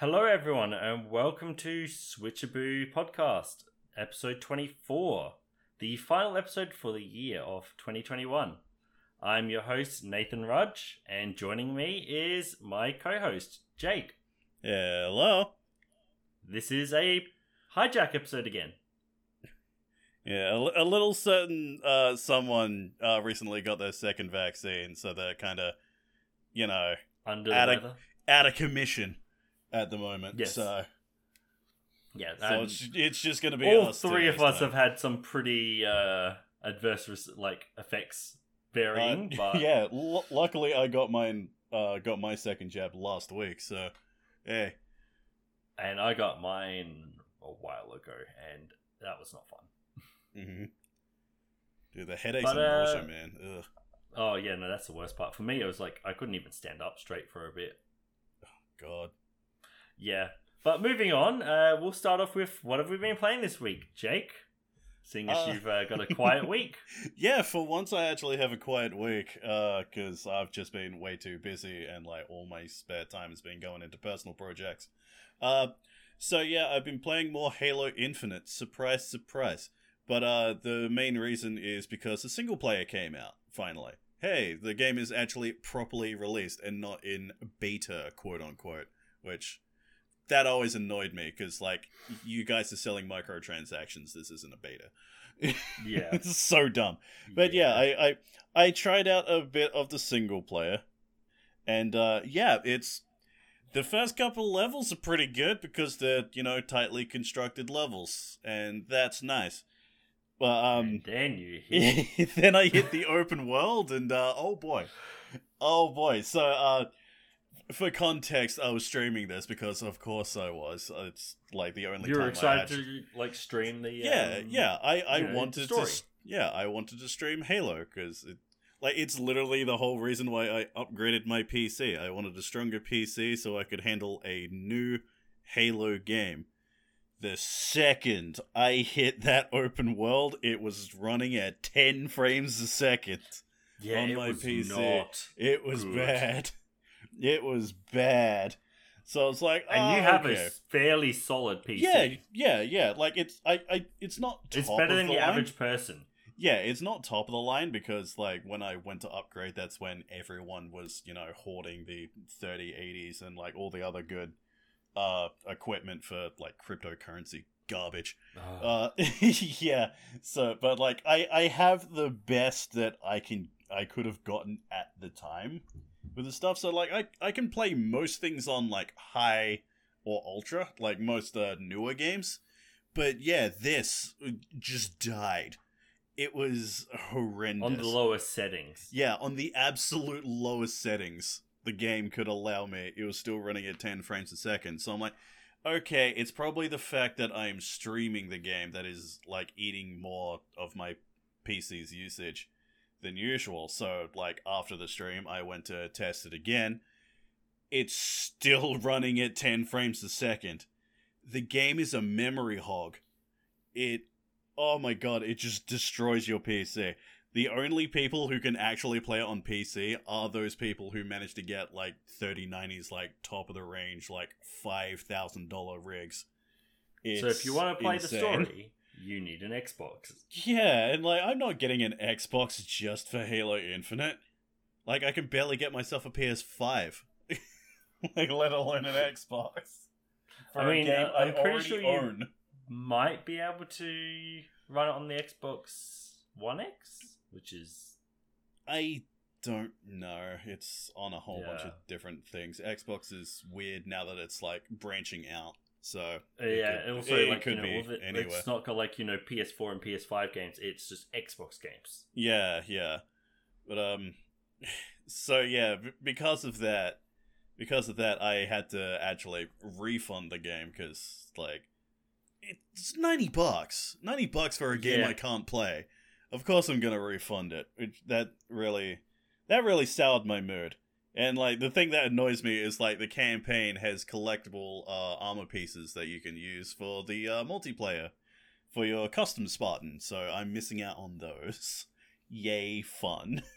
Hello, everyone, and welcome to Switchaboo Podcast, episode 24, the final episode for the year of 2021. I'm your host, Nathan Rudge, and joining me is my co host, Jake. Hello. This is a hijack episode again. Yeah, a, a little certain uh, someone uh, recently got their second vaccine, so they're kind of, you know, Under Out of- out of commission at the moment. Yes. So, Yeah, so it's, it's just going to be all three of us have had some pretty uh, adverse like effects varying, Uh, but yeah, l- luckily I got mine. Uh, got my second jab last week. So, hey, and I got mine a while ago, and that was not fun. hmm dude, the headaches But, and uh, nausea, man. Ugh. Oh yeah, no, that's the worst part. For me, it was like I couldn't even stand up straight for a bit. God. Yeah, but moving on, uh, we'll start off with what have we been playing this week, Jake? Seeing as Uh, you've uh, got a quiet week. Yeah, for once I actually have a quiet week, because I've just been way too busy and like all my spare time has been going into personal projects. Uh, so yeah, I've been playing more Halo Infinite. Surprise, surprise. But uh, the main reason is because the single player came out finally. Hey, the game is actually properly released and not in beta, quote unquote. Which that always annoyed me because like you guys are selling microtransactions. This isn't a beta. Yeah. it's so dumb. But yeah, I, I I tried out a bit of the single player, and uh, yeah, it's the first couple levels are pretty good because they're you know tightly constructed levels, and that's nice. But um, and then you hit then I hit the open world, and uh, oh boy, oh boy. So uh, for context, I was streaming this because of course I was. It's like the only time you were time I excited actually- to like stream the yeah, um, yeah. I I you know, wanted story. to. Yeah, I wanted to stream Halo because it, like, it's literally the whole reason why I upgraded my PC. I wanted a stronger PC so I could handle a new Halo game. The second I hit that open world, it was running at ten frames a second. yeah, on it my was PC. not. It was Good. bad. It was bad. So it's like, And you oh, have okay. a fairly solid PC. Yeah, yeah, yeah. Like it's I, I it's not it's better of than the, line. average person. Yeah, it's not top of the line because like when I went to upgrade, that's when everyone was you know hoarding the 3080s and like all the other good uh equipment for like cryptocurrency garbage. Oh, Uh, yeah. So, but like I I have the best that I can I could have gotten at the time with the stuff. So like I I can play most things on like high or ultra, like most uh, newer games. But yeah, this just died. It was horrendous. on the lowest settings. Yeah, on the absolute lowest settings the game could allow me, it was still running at 10 frames a second. So I'm like, okay, it's probably the fact that I'm streaming the game that is like eating more of my PC's usage than usual. So, like, after the stream, I went to test it again. It's still running at 10 frames a second. The game is a memory hog. It, oh my god, it just destroys your PC the only people who can actually play it on PC are those people who manage to get like 3090s, like top of the range, like $5,000 rigs. so if you want to play insane. the story, you need an Xbox. Yeah, and like I'm not getting an Xbox just for Halo Infinite. Like I can barely get myself a PS5. like let alone an Xbox. For I mean, uh, I'm I pretty sure you- own. Might be able to run it on the Xbox One X, which is I don't know. It's on a whole bunch of different things. Xbox is weird now that it's like branching out. So uh, it yeah. could- and also, it like could you know, be the- anywhere. it's not got like you know PS4 and PS5 games. It's just Xbox games. Yeah, yeah. But um so yeah, because of that because of that I had to actually refund the game cuz like it's 90 bucks. 90 bucks for a game Yeah. I can't play. Of course I'm going to refund it. That really that really soured my mood. And like the thing that annoys me is like the campaign has collectible uh, armor pieces that you can use for the uh, multiplayer for your custom Spartan. So I'm missing out on those. Yay, fun.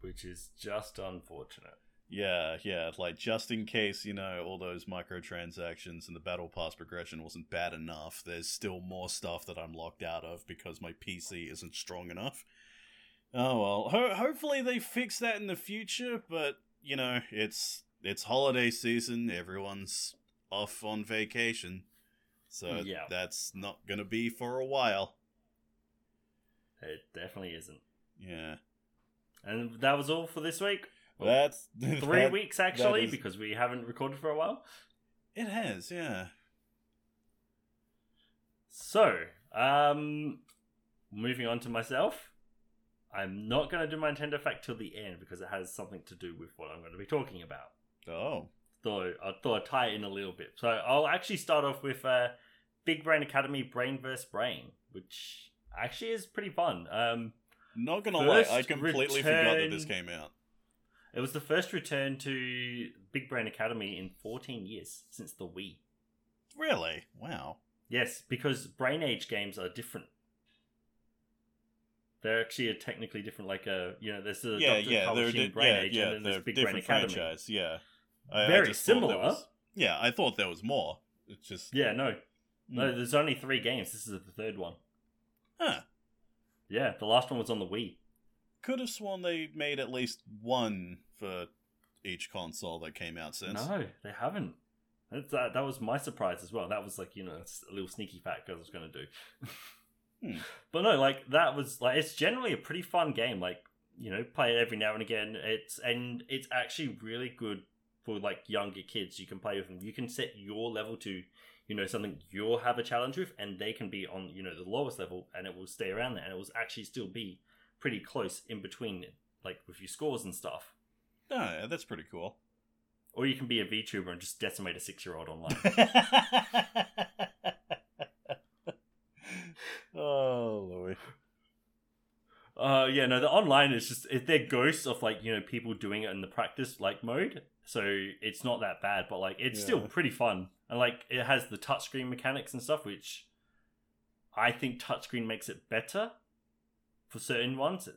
which is just unfortunate. Yeah, yeah, like just in case, you know, all those microtransactions and the battle pass progression wasn't bad enough, there's still more stuff that I'm locked out of because my PC isn't strong enough. Oh well, Ho- hopefully they fix that in the future, but you know, it's it's holiday season, everyone's off on vacation. So Yeah. that's not going to be for a while. It definitely isn't. Yeah. And that was all for this week. Well, That's Three that- weeks actually, is- because we haven't recorded for a while. It has, yeah. So, um, moving on to myself. I'm not going to do my Nintendo fact till the end because it has something to do with what I'm going to be talking about. Oh. Thought I thought I'd tie it in a little bit. So I'll actually start off with uh, Big Brain Academy Brain vs Brain, which actually is pretty fun. Um, Not gonna lie, I completely forgot that this came out. it was the first return to Big Brain Academy in 14 years since the Wii. Really? Wow. Yes, because Brain Age games are different. They're actually a technically different, like a you know, there's the yeah, Dr. yeah, they're di- Brain yeah, Age, yeah, and then there's Big Brain Academy. franchise. Yeah, I, I Very there similar. was- yeah, I thought there was more. It's just Yeah, no, no, Hmm. there's only three games. This is the third one. Huh. Yeah, the last one was on the Wii. Could have sworn they made at least one for each console that came out since. No, they haven't. That, that was my surprise as well. That was like you know a little sneaky fact I was going to do. Hmm. But no, like that was like it's generally a pretty fun game. Like you know, play it every now and again. It's and it's actually really good for like younger kids. You can play with them. You can set your level to you know something you'll have a challenge with, and they can be on you know the lowest level, and it will stay around there, and it will actually still be pretty close in between, like with your scores and stuff. Oh, yeah, that's pretty cool. Or you can be a VTuber and just decimate a six year old online. oh, Louis. Uh, yeah, no, the online is just it, they're ghosts of like you know people doing it in the practice like mode, so it's not that bad, but like it's still pretty fun, and like it has the touchscreen mechanics and stuff, which I think touchscreen makes it better for certain ones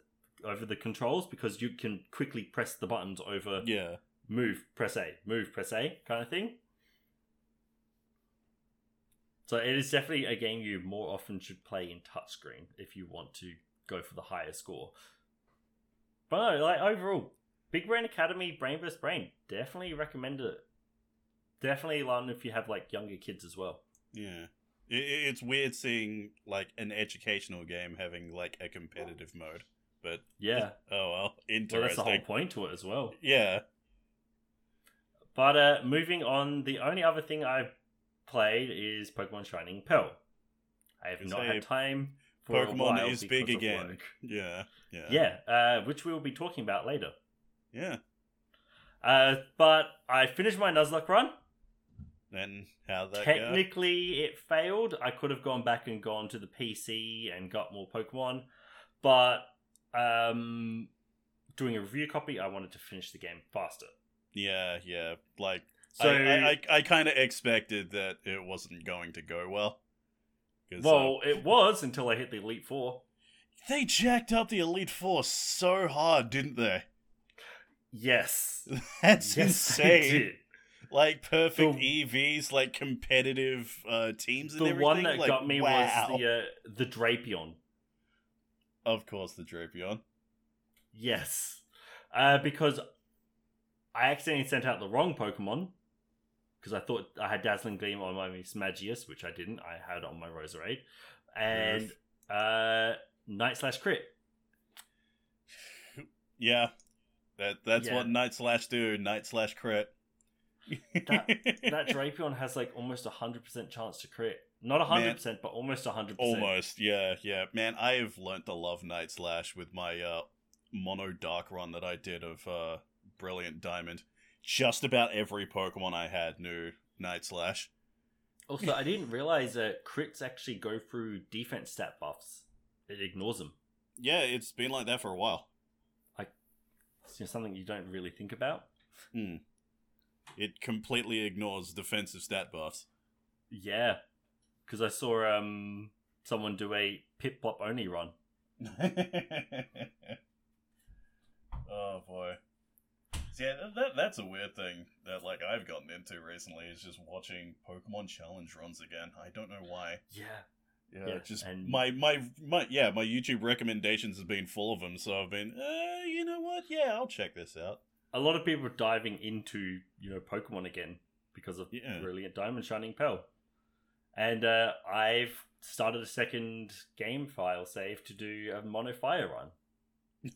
over the controls because you can quickly press the buttons over Yeah. move, press A, move, press A kind of thing. So it is definitely a game you more often should play in touchscreen if you want to go for the higher score. But no, like overall, Big Brain Academy, Brain vs Brain, definitely recommend it. Definitely one if you have like younger kids as well. Yeah. It, it- it's weird seeing like an educational game having like a competitive mode, but Yeah, oh well, interesting. well that's the whole point to it as well. Yeah. But uh, moving on, the only other thing I've played is Pokemon Shining Pearl. I have Can not had time for Pokemon is big again. work. Yeah. Yeah. Yeah, uh, which we will be talking about later. Yeah. Uh, but I finished my Nuzlocke run. And how that go? Technically, it failed. I could have gone back and gone to the PC and got more Pokemon, but um, doing a review copy, I wanted to finish the game faster. Yeah, yeah. Like So, I, I, I, kind of expected that it wasn't going to go well. uh, well, it was until I hit the Elite Four. they jacked up the Elite Four so hard, didn't they? Yes, That's yes, insane. Like perfect The- EVs, like competitive uh, teams and The one that like, got me wow. was the uh, the Drapion. Of course, the Drapion. Yes, uh, because I accidentally sent out the wrong Pokemon because I thought I had Dazzling Gleam on my Mismagius, which I didn't. I had it on my Roserade, and uh, Night Slash Crit. Yeah, that that's Yeah. what Night Slash do. Night Slash crit. That- That Drapion has like almost a hundred percent chance to crit. Not a hundred percent, but almost a hundred percent. Almost, yeah, yeah. Man, I have learnt to love Night Slash with my uh, mono dark run that I did of uh, Brilliant Diamond. Just about every Pokemon I had knew Night Slash. Also, I didn't realize that crits actually go through defense stat buffs. It ignores them. Yeah, it's been like that for a while. Like, it's just something you don't really think about. Hmm. It completely ignores defensive stat buffs. Yeah, because I saw um someone do a Piplup only run. oh boy. Yeah, that, that, that's a weird thing that like I've gotten into recently is just watching Pokemon Challenge runs again. I don't know why. Yeah. Yeah, Yeah, just and- my, my my yeah, my YouTube recommendations have been full of them, so I've been, uh, you know what? Yeah, I'll check this out. A lot of people are diving into, you know, Pokemon again because of Yeah. Brilliant Diamond Shining Pearl. And uh, I've started a second game file save to do a Mono Fire run.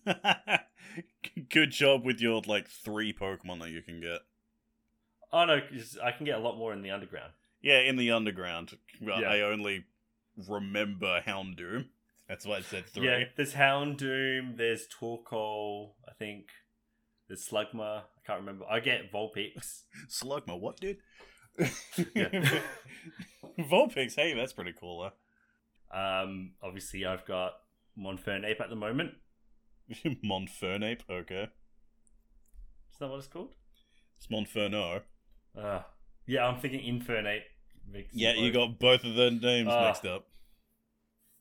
Good job with your like three Pokemon that you can get. Oh no, I can get a lot more in the underground. Yeah, in the underground. Yeah. I only remember Houndoom. That's why I said three. Yeah, there's Houndoom, there's Torkoal, I think. There's Slugma. I can't remember. I get Vulpix. Slugma, what, dude? Yeah. Vulpix, hey, that's pretty cool, um, obviously, I've got Monfernape at the moment. Monfernape, okay. Is that what it's called? It's Monferno. Uh, yeah, I'm thinking Infernape. mixed Yeah, you got both of the names Ah. mixed up.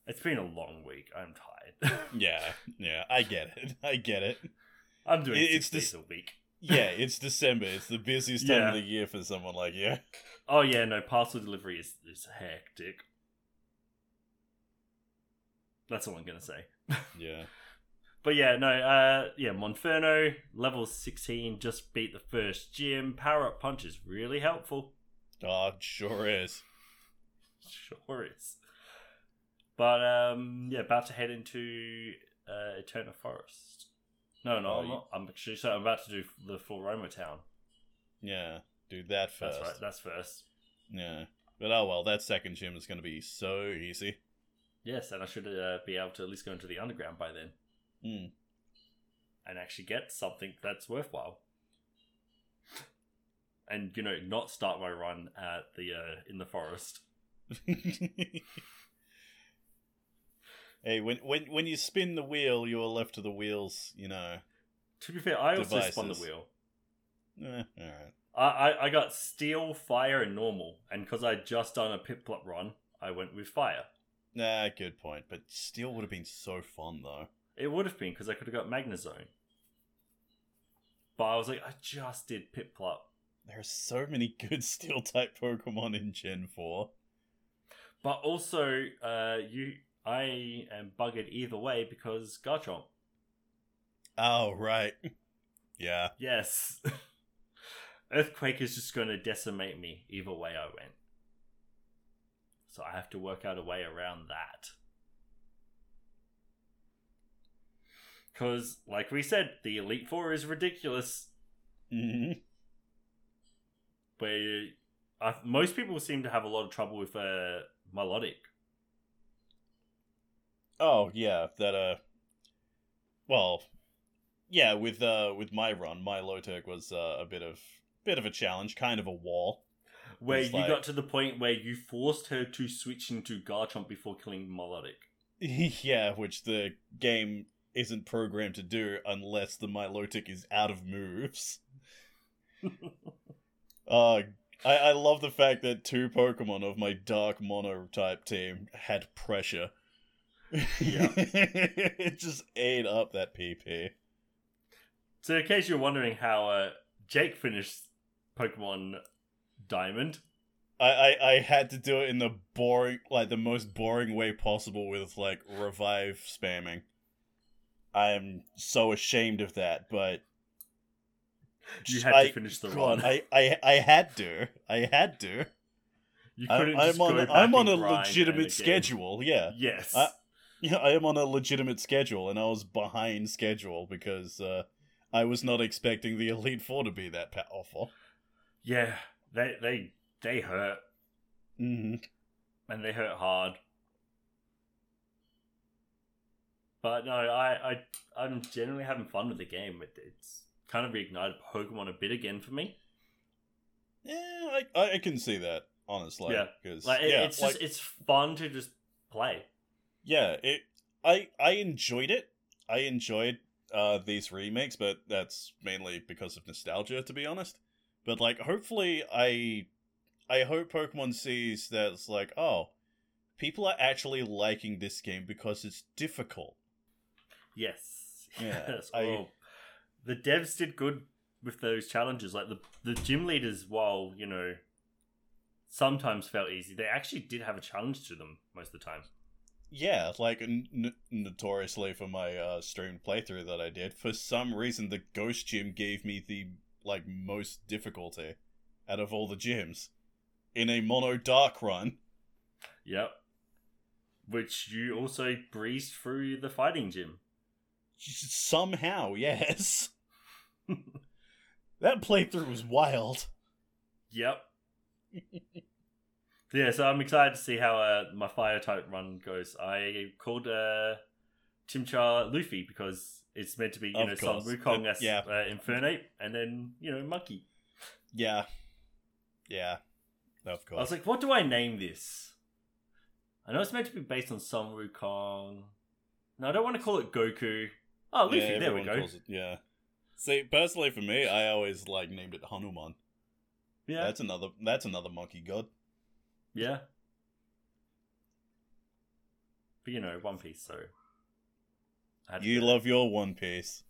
It's been a long week. I'm tired. Yeah, yeah, I get it. I get it. I'm doing It- six it's days this- a week. Yeah, it's December. It's the busiest time Yeah. of the year for someone like you. Oh yeah, no, parcel delivery is, is hectic. That's all I'm gonna say. Yeah. But yeah, no, uh, yeah, Monferno, level 16, just beat the first gym. Power up punch is really helpful. Oh, it sure is. Sure is. But um, yeah, about to head into uh, Eterna Forest. No, no, Oh, I'm not. I'm actually so I'm about to do the Floaroma Town. Yeah, do that first. That's right. That's first. Yeah. But oh well, that second gym is going to be so easy. Yes, and I should uh, be able to at least go into the underground by then Hmm. and actually get something that's worthwhile. And you know, not start my run at the uh, in the forest. hey, when when when you spin the wheel, you are left to the wheels. You know. To be fair, I also spun the wheel. Eh, all right. I, I, I got steel, fire, and normal, and because I'd just done a Piplup run, I went with fire. Nah, good point. But steel would have been so fun though. It would have been because I could have got Magnezone. But I was like, I just did Piplup. There are so many good steel type Pokemon in Gen Four. But also, uh, you, I am buggered either way because Garchomp. Oh right. yeah. Yes. Earthquake is just going to decimate me either way I went. So I have to work out a way around that. Because, like we said, the Elite Four is ridiculous. hmm Where uh, most people seem to have a lot of trouble with uh, Milotic. Oh yeah, that uh. Well, yeah. With uh, with my run, Milotic was uh, a bit of bit of a challenge, kind of a wall. Where you like- got to the point where you forced her to switch into Garchomp before killing Milotic. yeah, which the game isn't programmed to do unless the Milotic is out of moves. uh, I, I love the fact that two Pokemon of my Dark Mono type team had pressure. Yeah. it just ate up that PP. So, in case you're wondering how uh, Jake finished Pokemon Diamond, I, I, I had to do it in the boring, like the most boring way possible with like revive spamming. I am so ashamed of that, but you had I- to finish the God, run. I, I I had to. I had to. you I, couldn't I'm just go on. I'm on a legitimate schedule. Yeah, Yes. I- yeah. I am on a legitimate schedule, and I was behind schedule because uh, I was not expecting the Elite Four to be that powerful. yeah. They they they hurt hmm and they hurt hard. But no, I I I'm generally having fun with the game. It, it's kind of reignited Pokemon a bit again for me. Yeah, I, I can see that honestly. Yeah. because Like it, yeah, it's like, just it's fun to just play. yeah, it. I I enjoyed it. I enjoyed uh these remakes, but that's mainly because of nostalgia, to be honest. But like, hopefully, I I hope Pokemon sees that it's like, oh, people are actually liking this game because it's difficult. Yes. Yeah, Yes. I- Oh, the devs did good with those challenges. Like the the gym leaders, while you know, sometimes felt easy, they actually did have a challenge to them most of the time. Yeah, like n- notoriously for my uh, streamed playthrough that I did, for some reason the ghost gym gave me the like most difficulty out of all the gyms in a mono dark run. Yep. Which you also breezed through the fighting gym. Somehow, yes. that playthrough was wild. Yep. yeah, so I'm excited to see how uh, my fire type run goes. I called uh, Chimchar Luffy because it's meant to be, you Of know, course. Wukong as Yeah. uh, Infernape, and then, you know, Monkey. Yeah. Yeah. Of course. I was like, what do I name this? I know it's meant to be based on some Wukong. No, I don't want to call it Goku. Oh, Luffy, Yeah, there we go. it- yeah. See, personally for me, I always like named it Hanuman. Yeah, That's another that's another monkey god. yeah. But you know, One Piece, so. I had to You love your One Piece.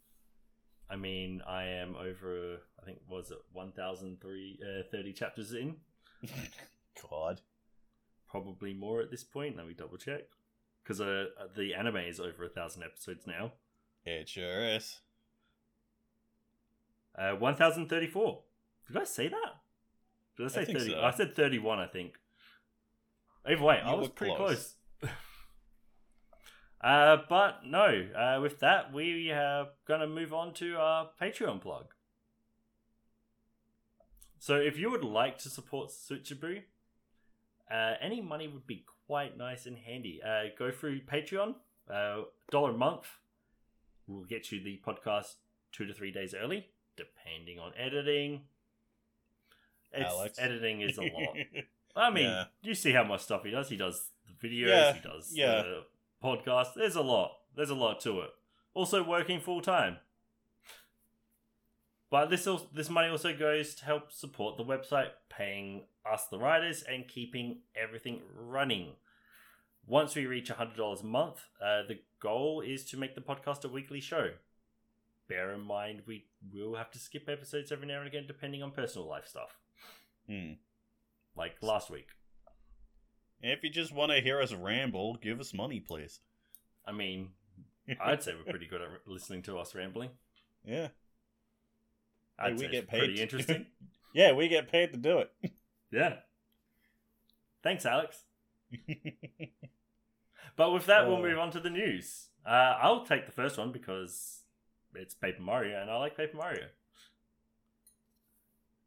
I mean, I am over, I think, was it 1,030 uh, 30 chapters in? God. Probably more at this point. Let me double check. Because uh, the anime is over a thousand episodes now. It sure is. Uh, 1,034. Did I say that? Did I say I 30? so. I said 31, I think. Either way, I was pretty close. close. uh, but no, uh, with that, we are going to move on to our Patreon plug. So if you would like to support Switchaboo, uh, any money would be quite nice and handy. Uh, go through Patreon, uh, dollar a month. We'll get you the podcast two to three days early, depending on editing. It's, Alex. Editing is a lot. I mean, Yeah. you see how much stuff he does. He does the videos, Yeah, he does yeah. the podcast. There's a lot. There's a lot to it. Also working full time. But this al- this money also goes to help support the website, paying us the writers and keeping everything running. Once we reach $100 a month, uh, the goal is to make the podcast a weekly show. Bear in mind, we will have to skip episodes every now and again depending on personal life stuff, Hmm. like last week. If you just want to hear us ramble, give us money, please. I mean, I'd say we're pretty good at listening to us rambling. yeah. I'd we say get it's pretty paid. interesting. Yeah, we get paid to do it. yeah. Thanks, Alex. But with that, we'll Oh. move on to the news. Uh, I'll take the first one because it's Paper Mario, and I like Paper Mario.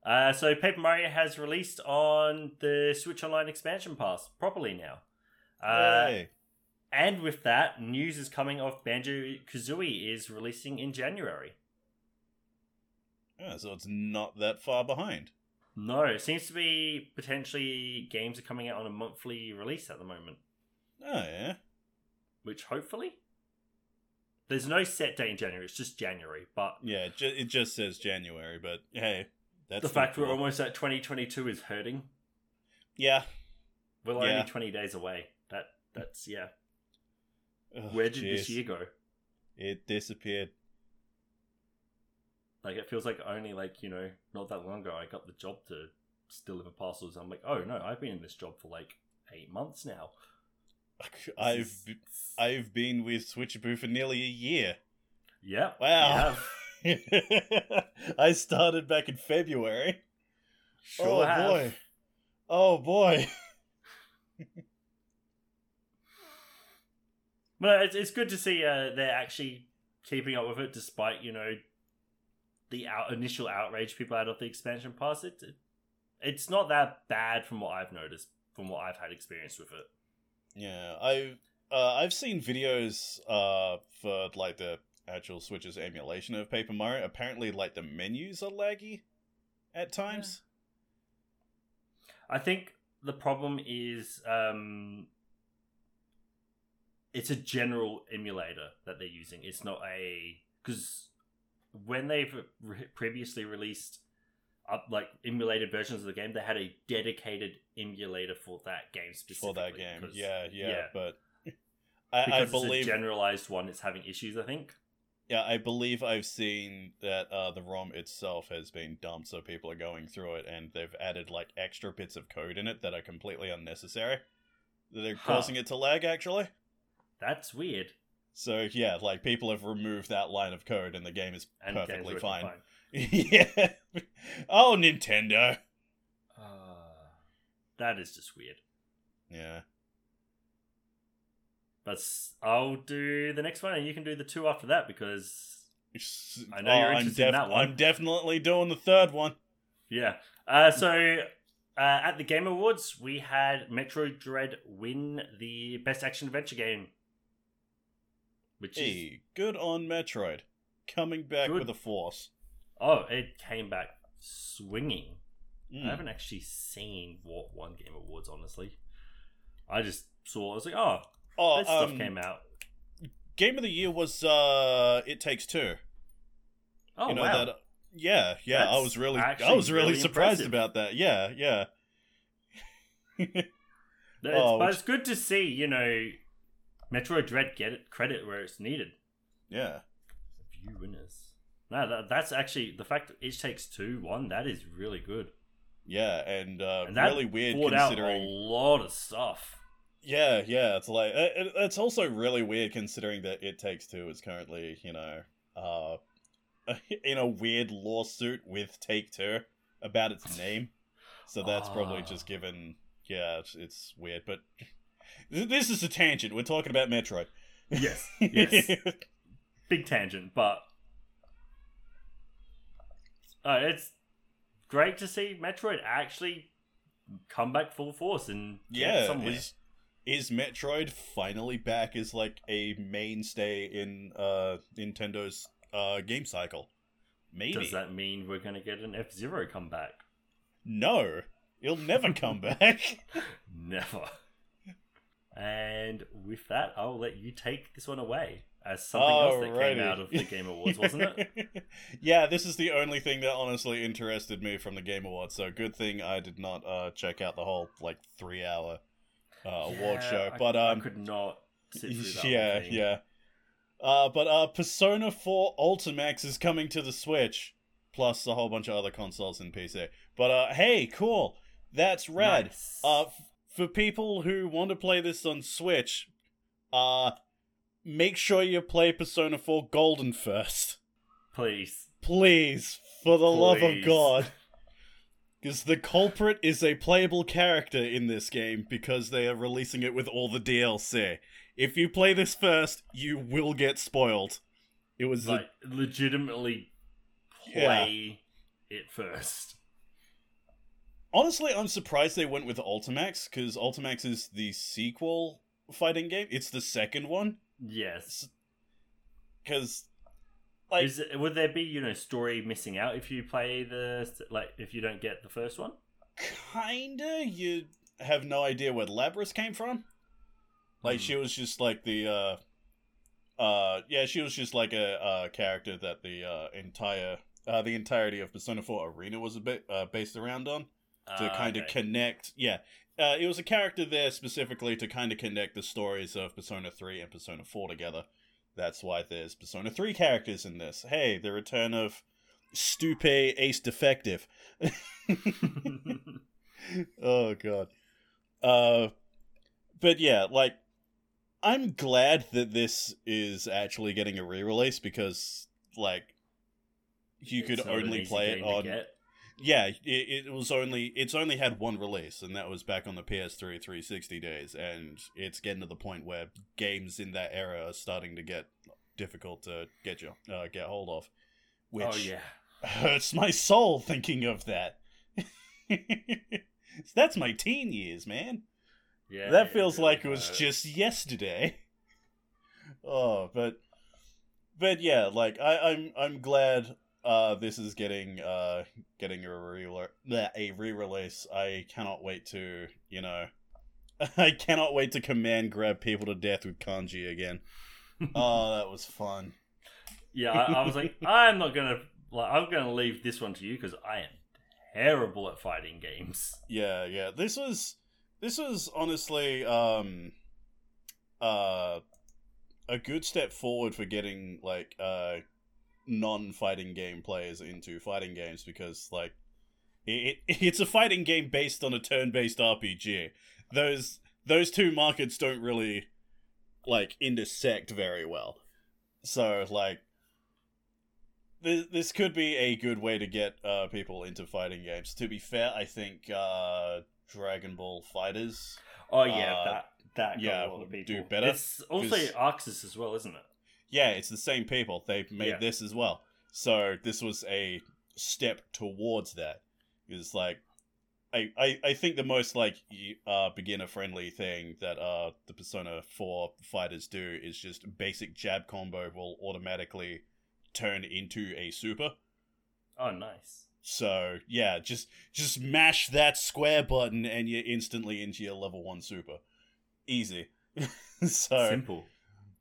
Uh, so Paper Mario has released on the Switch Online expansion pass properly now. Uh, Yay. and with that, news is coming of Banjo Kazooie is releasing in January. Yeah, so it's not that far behind. No, it seems to be potentially games are coming out on a monthly release at the moment, Oh yeah. which hopefully there's no set date in January. It's just January, but Yeah, it, ju- it just says January, but hey, that's the fact we're almost at 2022 is hurting. Yeah. We're Yeah. only 20 days away. That that's yeah. Where did this year go? It disappeared. Like it feels like only like you know not that long ago I got the job to deliver parcels. I'm like, oh no, I've been in this job for like eight months now. I've I've been with Switchaboo for nearly a year. yeah. Wow. I started back in February. Sure oh have. boy. Oh boy. well, it's, it's good to see uh, they're actually keeping up with it, despite you know the out- initial outrage people had of the expansion pass. It, it it's not that bad from what I've noticed, from what I've had experience with it. Yeah, I uh, I've seen videos uh for like the actual Switch's emulation of Paper Mario. Apparently, like the menus are laggy at times. I think the problem is um, it's a general emulator that they're using. It's not a because when they've re- previously released up like emulated versions of the game, they had a dedicated emulator for that game specifically. for that game. Yeah, yeah, yeah. but I, I believe a generalized one. It's having issues. I think. Yeah, I believe I've seen that uh, the ROM itself has been dumped, so people are going through it, and they've added like extra bits of code in it that are completely unnecessary. That are Huh. causing it to lag, actually. That's weird. So yeah, like people have removed that line of code, and the game is And perfectly working fine. yeah. Oh, Nintendo. Uh, that is just weird. Yeah. But I'll do the next one, and you can do the two after that because I know Oh, you're interested in that one. I'm definitely doing the third one. yeah. Uh, so uh, at the Game Awards, we had Metroid Dread win the Best Action Adventure Game, which is good on Metroid. Coming back Good. with a force. Oh, it came back swinging. Mm. I haven't actually seen what won Game Awards, honestly. I just saw. I was like, oh, Oh, this stuff um, came out. Game of the year was uh, It Takes Two. Oh you know wow! that? Yeah, yeah. I was really, I was really, really surprised impressive. about that. Yeah, yeah. It's- oh, but it's good to see, you know, Metroid Dread get it credit where it's needed. yeah. A few winners. No, that, that's actually the fact that each takes two one. That is really good, Yeah, and, uh, and really weird considering. a lot of stuff. Yeah, yeah. It's like it, it- it's also really weird considering that It Takes Two is currently, you know, uh, in a weird lawsuit with Take Two about its name. So that's probably Ah. just given. Yeah, it's, it's weird, but this is a tangent. We're talking about Metroid. Yes, yes. Big tangent, but uh, it's great to see Metroid actually come back full force and yeah, somewhere. is is Metroid finally back as like a mainstay in uh Nintendo's uh game cycle? Maybe. Does that mean we're going to get an F Zero comeback? No, it'll never come back. Never. And with that, I'll let you take this one away as something else that came out of the Game Awards, wasn't it? yeah, this is the only thing that honestly interested me from the Game Awards. So good thing I did not uh, check out the whole like three hour uh, award Yeah, show. I- But um, I could not yeah, yeah. Uh, but uh, Persona 4 Ultimax is coming to the Switch, plus a whole bunch of other consoles and PC. But uh, hey, cool, that's rad. Nice. Uh, f- for people who want to play this on Switch, uh, make sure you play Persona 4 Golden first. Please. Please, for the love of God. Because the culprit is a playable character in this game because they are releasing it with all the DLC. If you play this first, you will get spoiled. It was a- Like, legitimately Yeah. play it first. honestly, I'm surprised they went with Ultimax because Ultimax is the sequel fighting game. It's the second one Yes. because like Is it, would there be, you know, story missing out if you play the, like, if you don't get the first one? kinda you have no idea where Labrys came from. Like Hmm. she was just like the uh uh yeah, she was just like a uh character that the uh entire uh the entirety of Persona 4 Arena was a bit uh based around on to Ah, kind of okay. connect yeah. Uh, it was a character there specifically to kind of connect the stories of Persona 3 and Persona 4 together. That's why there's Persona 3 characters in this. Hey, the return of Stupe Ace Defective. oh god. Uh but yeah, like I'm glad that this is actually getting a re-release because like you could It's an only play it on get. Yeah, it, it was only it's only had one release, and that was back on the PS3 360 days, and it's getting to the point where games in that era are starting to get difficult to get you uh, get hold of, which oh, yeah. hurts my soul thinking of that. That's my teen years, man. Yeah. that feels really like it was just yesterday. Oh, but but yeah, like I, I'm I'm glad uh this is getting uh getting a re a re-release. I cannot wait to you know I cannot wait to command grab people to death with kanji again. oh, that was fun. Yeah, I, I was like, I'm not gonna like, I'm gonna leave this one to you because I am terrible at fighting games. Yeah, yeah. This was this was honestly um uh a good step forward for getting like uh non-fighting game players into fighting games because like it, it it's a fighting game based on a turn-based RPG. Those those two markets don't really like intersect very well. So like this this could be a good way to get uh people into fighting games. To be fair, I think uh Dragon Ball FighterZ Oh yeah, Uh, that that got yeah, a lot of do better, It's also Arc Sys as well, isn't it? Yeah, it's the same people. They made Yeah. this as well. So this was a step towards that. It's like I, I, I think the most like uh, beginner friendly thing that uh the Persona 4 fighters do is just basic jab combo will automatically turn into a super. Oh, nice. So yeah, just just mash that square button and you're instantly into your level one super. Easy. so Simple.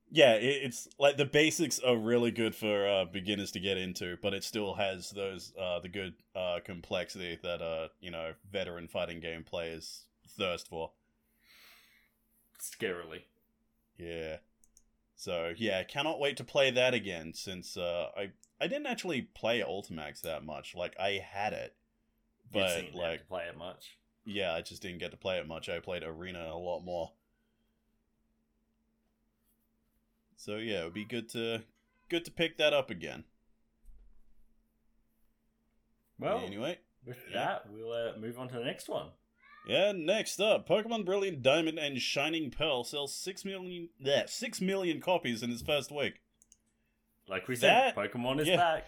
Yeah, it, it's like the basics are really good for uh, beginners to get into, but it still has those uh, the good uh, complexity that uh you know veteran fighting game players thirst for. Scarily. Yeah. So yeah, cannot wait to play that again since uh, I I didn't actually play Ultimax that much. Like I had it, But like to play it much. yeah, I just didn't get to play it much. I played Arena a lot more. So yeah, it would be good to good to pick that up again. Well, anyway, with yeah. that, we'll uh, move on to the next one. yeah. Next up, Pokemon Brilliant Diamond and Shining Pearl sells six million yeah, six million copies in its first week. Like we said, Pokemon is yeah. back.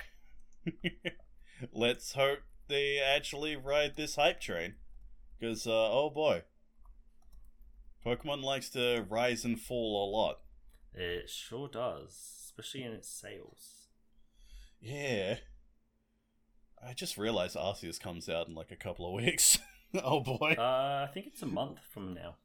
Let's hope they actually ride this hype train, because uh, oh boy, Pokemon likes to rise and fall a lot. It sure does, especially in its sales. Yeah. I just realized Arceus comes out in like a couple of weeks. oh boy. Uh, I think it's a month from now.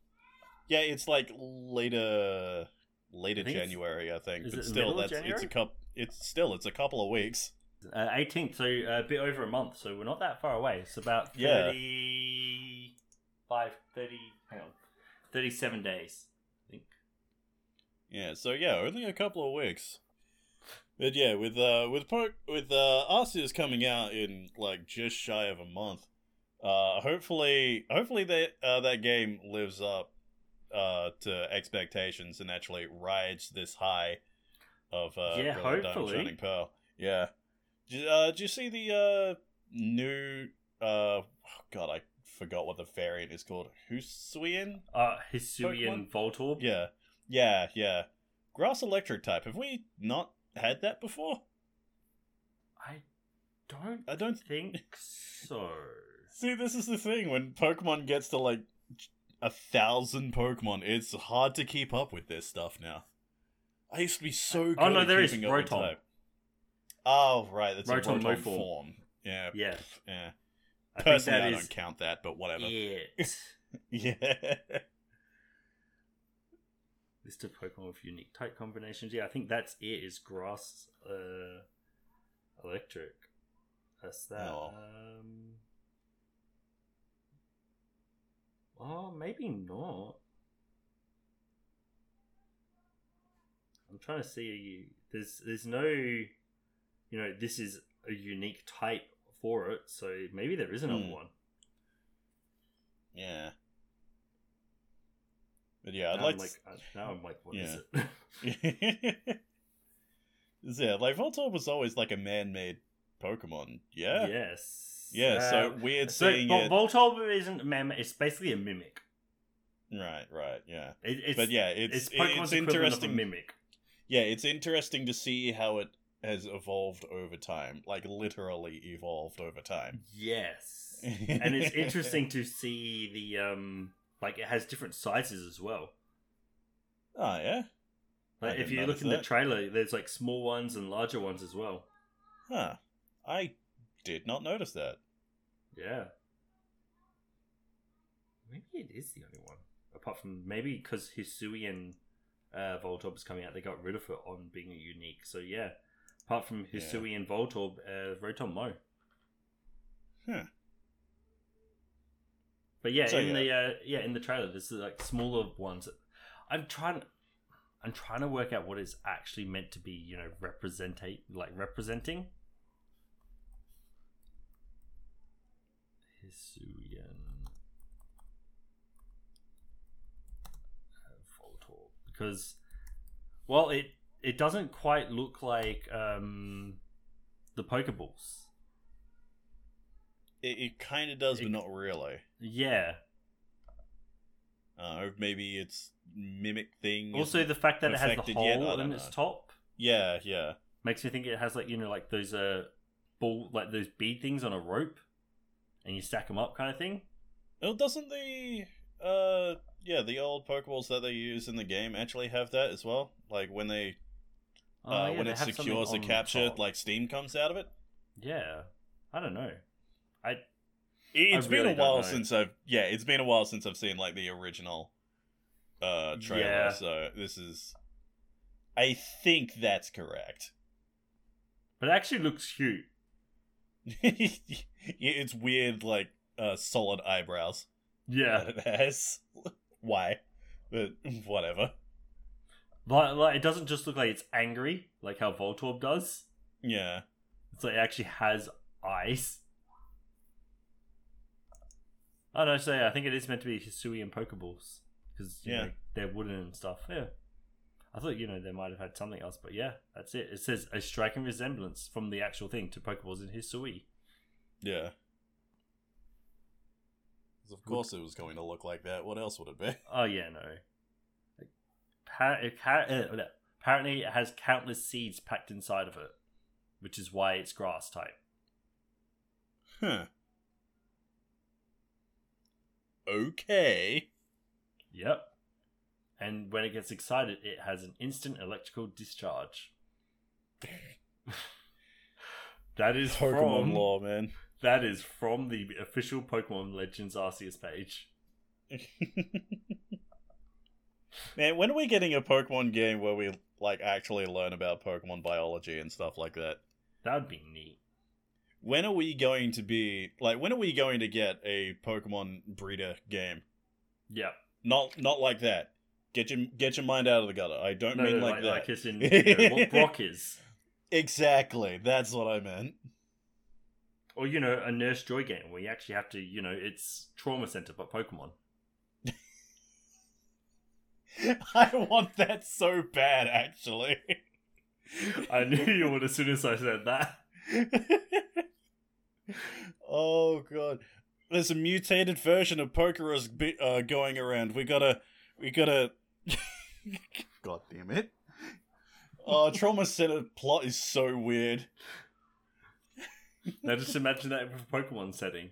Yeah, it's like later later I January, I think. But still that's it's a cup it's still it's a couple of weeks. Uh, 18th, so a bit over a month, so we're not that far away. It's about Yeah. 35, 30, hang on, 37 days. Yeah, so yeah, only a couple of weeks. But yeah, with uh with po- with uh Arceus coming out in like just shy of a month, uh hopefully hopefully that uh that game lives up uh to expectations and actually rides this high of uh Yeah, Brilliant Diamond hopefully. Shining Pearl. Yeah. Did, uh did you see the uh new uh oh god, I forgot what the variant is called. Hisuian? Uh, Hisuian Voltorb. Yeah, yeah, yeah. Grass electric type. Have we not had that before? I don't I don't think so. see. This is the thing when Pokemon gets to like a thousand Pokemon, it's hard to keep up with this stuff now. I used to be so oh, good. Oh, no, there is keeping up with Rotom. Oh right, that's Rotom a Rotom form. Yeah, Yeah. yeah. I Personally, that I don't count that, but whatever. Yeah. List of Pokemon with unique type combinations. Yeah, I think that's it. Is grass, uh, electric. That's that. Oh. Um, oh, maybe not. I'm trying to see. There's there's no, you know, this is a unique type for it. So maybe there isn't Hmm. a one. yeah. But yeah, I'd now, like I'm to like, uh, now I'm like, what is Yeah. it? yeah, like Voltorb was always like a man-made Pokemon. Yeah, Yes. yeah. so Uh, weird So seeing Vol- it. Voltorb isn't a man. It's basically a mimic. right, right, yeah. It, it's, but yeah, it's it's it's, Pokemon's a interesting. mimic. Yeah, it's interesting to see how it has evolved over time. Like literally evolved over time. Yes, and it's interesting to see the um, like it has different sizes as well. Oh yeah, I Like if you look in the trailer, there's like small ones and larger ones as well. huh? I did not notice that. Yeah. Maybe it is the only one. Apart from maybe because Hisuian uh, Voltorb is coming out, they got rid of it on being a unique. So yeah, apart from Yeah. and Voltorb, uh, Rotom Mo. Huh. But yeah, So, in yeah. the uh, yeah in the trailer, there's like smaller ones. I'm trying. I'm trying to work out what is actually meant to be, you know, representate like representing. Hisuian Voltorb. Because well it it doesn't quite look like um the Pokeballs. It, it kind of does, It- but not really. Yeah. Uh, or maybe it's mimic thing. Also the fact that it has the perfected yet? Hole in its top yeah, yeah. makes me think it has like you know like those uh ball like those bead things on a rope and you stack them up kind of thing Well, doesn't the uh yeah the old Pokeballs that they use in the game actually have that as well? Like when they Oh, uh, yeah, when they it secures a capture, like steam comes out of it. yeah i don't know It's I been really a while since I've yeah, it's been a while since I've seen like the original uh trailer. Yeah. So this is, I think that's correct. but it actually looks cute it's weird, like uh solid eyebrows yeah that it has. Why? But whatever. but like it doesn't just look like it's angry like how voltorb does Yeah. it's like it actually has eyes I don't know, so yeah, I think it is meant to be Hisuian Pokeballs because Yeah. know they're wooden and stuff. Yeah, I thought you know they might have had something else, but yeah, that's it. It says a striking resemblance from the actual thing to Pokeballs in Hisui. Yeah. Of course, it was going to look like that. What else would it be? Oh yeah, no. Like, par- it ca- uh, apparently, it has countless seeds packed inside of it, which is why it's grass type. Huh. Okay. Yep. And when it gets excited, it has an instant electrical discharge. that is Pokemon from law, man. that is from the official Pokemon Legends Arceus page. Man, when are we getting a Pokemon game where we like actually learn about Pokemon biology and stuff like that? That would be neat. When are we going to be like when are we going to get a Pokemon breeder game? Yeah. Not not like that. Get your get your mind out of the gutter. I don't No, mean no, like, like, that. like it's in you know, what Brock is. Exactly. That's what I meant. Or, you know, a Nurse Joy game where you actually have to, you know, it's Trauma Center but Pokemon. I want that so bad actually. I knew you would as soon as I said that. oh god. There's a mutated version of Pokerus bi- uh, going around. We gotta we gotta God damn it. Oh, Trauma Center plot is so weird. Now just imagine that with a Pokemon setting.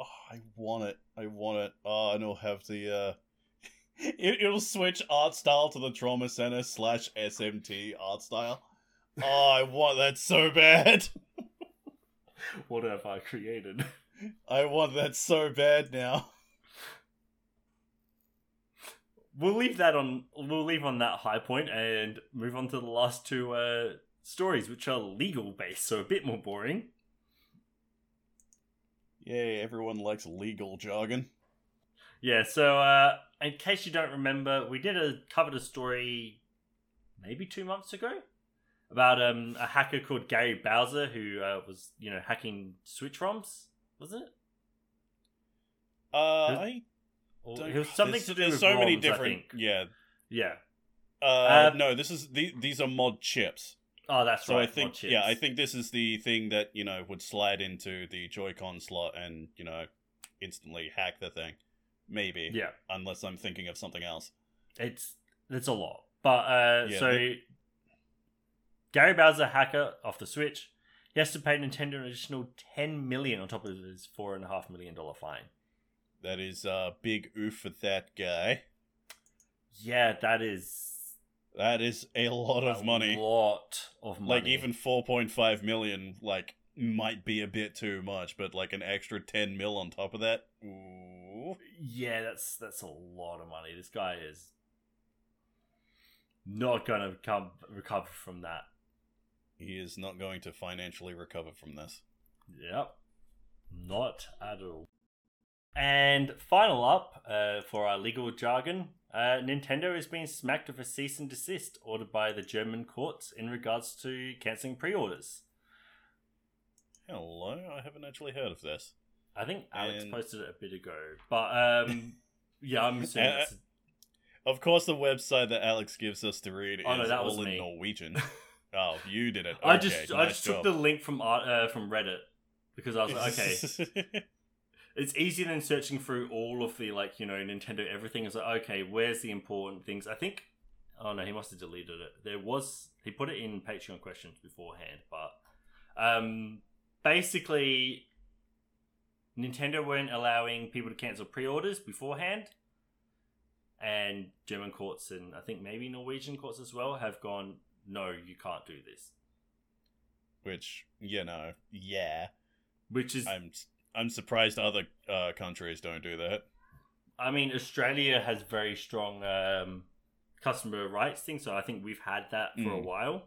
Oh, I want it. I want it. Oh, and it'll have the uh it, it'll switch art style to the Trauma Center slash SMT art style. Oh, I want that so bad. What have I created? I want that so bad now. We'll leave that on. We'll leave on that high point and move on to the last two uh, stories, which are legal based, so a bit more boring. Yay, everyone likes legal jargon. Yeah. So, uh, in case you don't remember, we did a covered a story maybe two months ago about um, a hacker called Gary Bowser who uh, was you know hacking Switch ROMs. Was it? Uh, There's- I Or don't- it was something there's- to do there's with so many ROMs, I different. Yeah. Yeah. Uh, Uh, no, this is the, these are mod chips. Oh, that's So right. I think yeah, I think this is the thing that you know would slide into the Joy-Con slot and you know instantly hack the thing. Maybe. Yeah. Unless I'm thinking of something else. it's it's a lot. But uh, Yeah, so Gary Bowser, hacker off the Switch, he has to pay Nintendo an additional ten million on top of his four and a half million dollar fine. That is uh big oof for that guy. Yeah, that is That is a lot of a money. lot of money. Like even 4.5 million like might be a bit too much, but like an extra 10 mil on top of that. Ooh. yeah, that's that's a lot of money. This guy is not going to come recover from that. He is not going to financially recover from this. Yep, not at all. And final up uh, for our legal jargon, uh, Nintendo has been smacked with a cease and desist ordered by the German courts in regards to cancelling pre-orders. Hello, I haven't actually heard of this. I think Alex And- posted it a bit ago, but um, yeah, I'm assuming. Uh, Of course, the website that Alex gives us to read Oh, no, is was all in me. Norwegian. oh, you did it. I Okay, just I nice just took the link from art uh, from Reddit because I was like, okay, it's easier than searching through all of the like you know Nintendo everything. It's like okay, where's the important things? I think. Oh no, he must have deleted it. There was he put it in Patreon questions beforehand, but um, basically, Nintendo weren't allowing people to cancel pre-orders beforehand, and German courts and I think maybe Norwegian courts as well have gone. No, you can't do this. Which you know, yeah, Which is I'm I'm surprised other uh, countries don't do that. I mean, Australia has very strong um, customer rights thing, so I think we've had that for a Mm. while.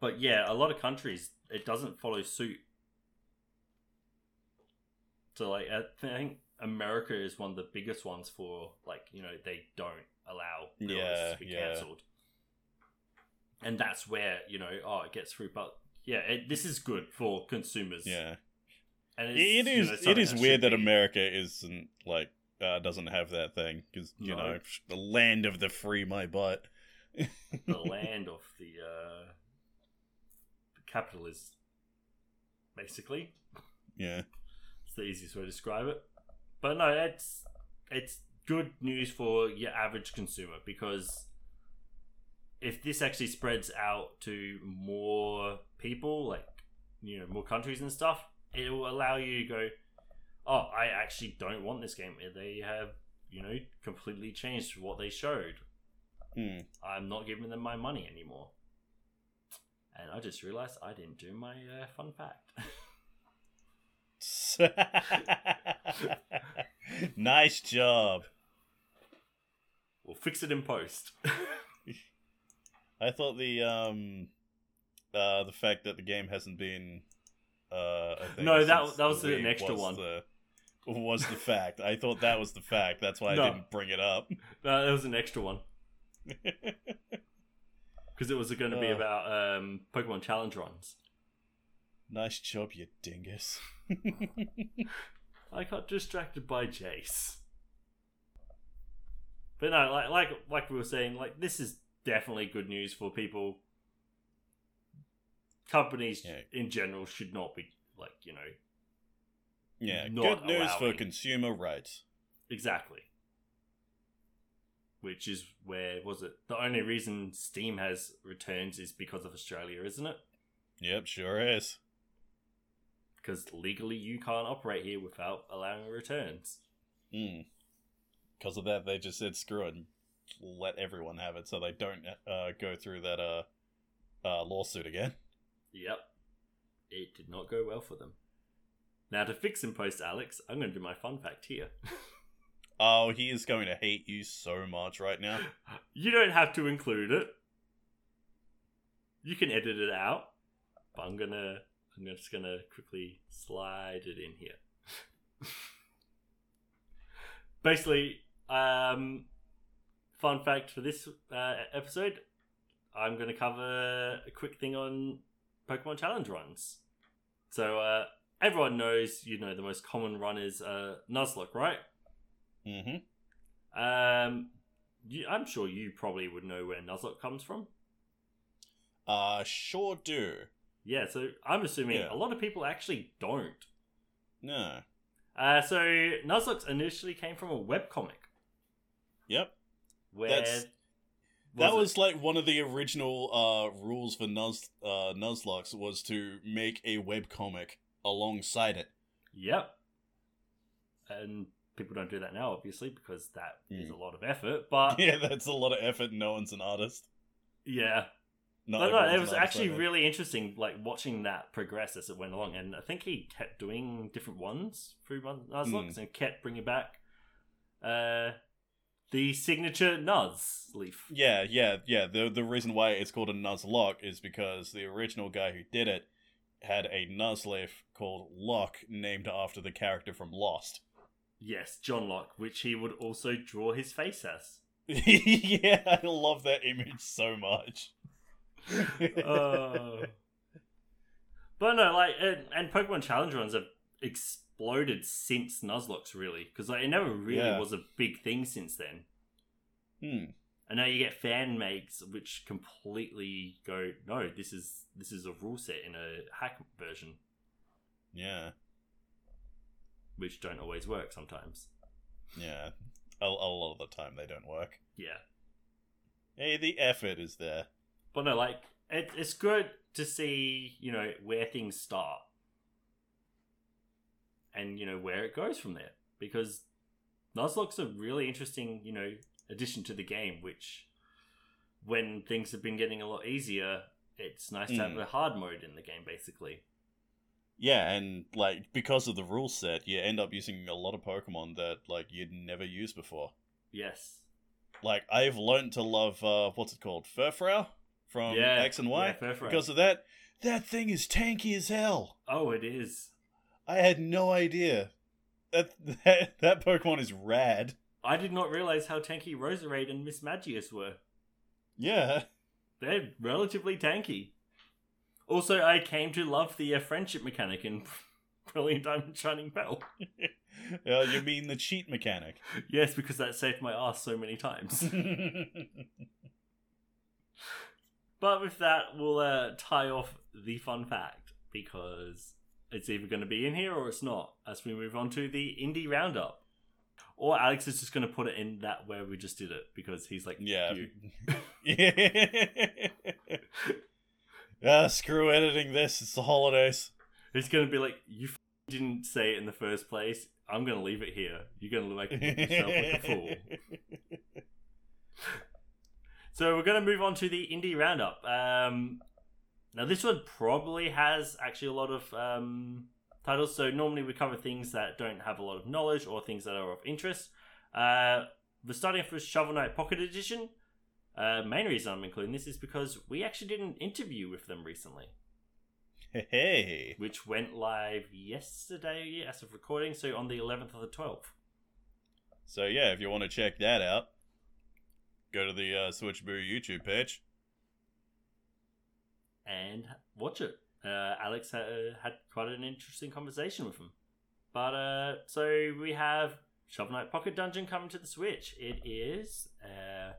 But yeah, a lot of countries it doesn't follow suit. So like, I think America is one of the biggest ones for like you know they don't allow Yeah, to be yeah. cancelled, and that's where you know oh it gets through. But yeah, it, this is good for consumers. Yeah, and it it's, you know, it is that weird that be- America isn't like uh, doesn't have that thing because you No. know the land of the free, my butt. the land of the uh, the capital basically Yeah, it's the easiest way to describe it. But no, it's it's good news for your average consumer because if this actually spreads out to more people, like you know more countries and stuff, it will allow you to go, oh, I actually don't want this game. They have you know completely changed what they showed. Hmm. I'm not giving them my money anymore. And I just realized I didn't do my uh, fun fact. nice job. we'll fix it in post. I thought the um uh the fact that the game hasn't been uh No, that- that was the an Wii extra was one. The, was the fact. I thought that was the fact. That's why No. I didn't bring it up. no, that was an extra one because it was going to be Uh. about um, Pokemon Challenge runs. nice job, you dingus. I got distracted by Jace. But no, like like like we were saying, like this is definitely good news for people. Companies Yeah. in general should not be like you know yeah, good news for consumer rights. Exactly. Which is where was it? The only reason Steam has returns is because of Australia, isn't it? Yep, sure is. Because legally you can't operate here without allowing returns. Mm. Because of that, they just said screw it let everyone have it, so they don't uh, go through that uh, uh, lawsuit again. Yep. It did not go well for them. Now to fix in post, Alex, I'm going to do my fun fact here. Oh, he is going to hate you so much right now. you don't have to include it. You can edit it out, but I'm gonna I'm just gonna quickly slide it in here. Basically, um, fun fact for this uh, episode, I'm gonna cover a quick thing on Pokemon Challenge runs. So uh, everyone knows, you know, the most common run is uh, Nuzlocke, right? Mm-hmm. Um, you, I'm sure you probably would know where Nuzlocke comes from. Uh, sure do. Yeah, so I'm assuming Yeah. a lot of people actually don't. No. Uh, so Nuzlocke initially came from a webcomic Yep. Where That's- that it? was like one of the original uh, rules for Nuz uh, Nuzlocke was to make a webcomic alongside it. yep, and people don't do that now, obviously, because that is Mm. a lot of effort. But yeah, that's a lot of effort. No one's an artist. yeah, Not but no, it was actually really interesting, like watching that progress as it went along. And I think he kept doing different ones through Nuzlocke Hmm. and kept bringing back uh, the signature Nuzleaf. Yeah, yeah, yeah. The the reason why it's called a Nuzlocke is because the original guy who did it had a Nuzleaf called Locke named after the character from Lost. Yes, John Locke, which he would also draw his face as. yeah, I love that image so much. Uh, but no, like, and, and Pokemon Challenge runs are have exploded since Nuzlocke, really, because like it never really Yeah. was a big thing since then. Hmm. And now you get fan makes, which completely go, no, this is this is a rule set in a hack version, Yeah. which don't always work sometimes. Yeah. A, a lot of the time they don't work. Yeah, Hey, the effort is there. but no, like it, it's good to see you know where things start, and you know where it goes from there because Nuzlocke's a really interesting you know addition to the game. Which, when things have been getting a lot easier, it's nice to have Mm. a hard mode in the game, basically. Yeah, and like because of the rule set, you end up using a lot of Pokemon that like you'd never used before. Yes. Like I've learned to love uh what's it called? Furfrou from Yeah, X and Y. yeah, because of that, that thing is tanky as hell. Oh, it is. I had no idea. That that, that Pokemon is rad. I did not realize how tanky Roserade and Mismagius were. Yeah. They're relatively tanky. Also, I came to love the uh, friendship mechanic in Brilliant Diamond Shining Pearl. Uh, you mean the cheat mechanic? Yes, because that saved my ass so many times. but with that, we'll uh, tie off the fun fact because it's either going to be in here or it's not as we move on to the indie roundup. Or Alex is just going to put it in that where we just did it because he's like, yeah. you. ah, screw editing this. It's the holidays. He's going to be like, you f- didn't say it in the first place. I'm going to leave it here. You're going to make yourself like a fool. So we're going to move on to the indie roundup. Um, now this one probably has actually a lot of um, titles. So normally we cover things that don't have a lot of knowledge or things that are of interest. Uh, we're starting off with Shovel Knight Pocket Edition. Uh, main reason I'm including this is because we actually did an interview with them recently, Hey. which went live yesterday as of recording. So on the 11th of the 12th. So yeah, if you want to check that out, go to the uh, Switchaboo YouTube page. And watch it. Uh, Alex had, had quite an interesting conversation with him. But uh, so we have Shovel Knight Pocket Dungeon coming to the Switch. It is uh,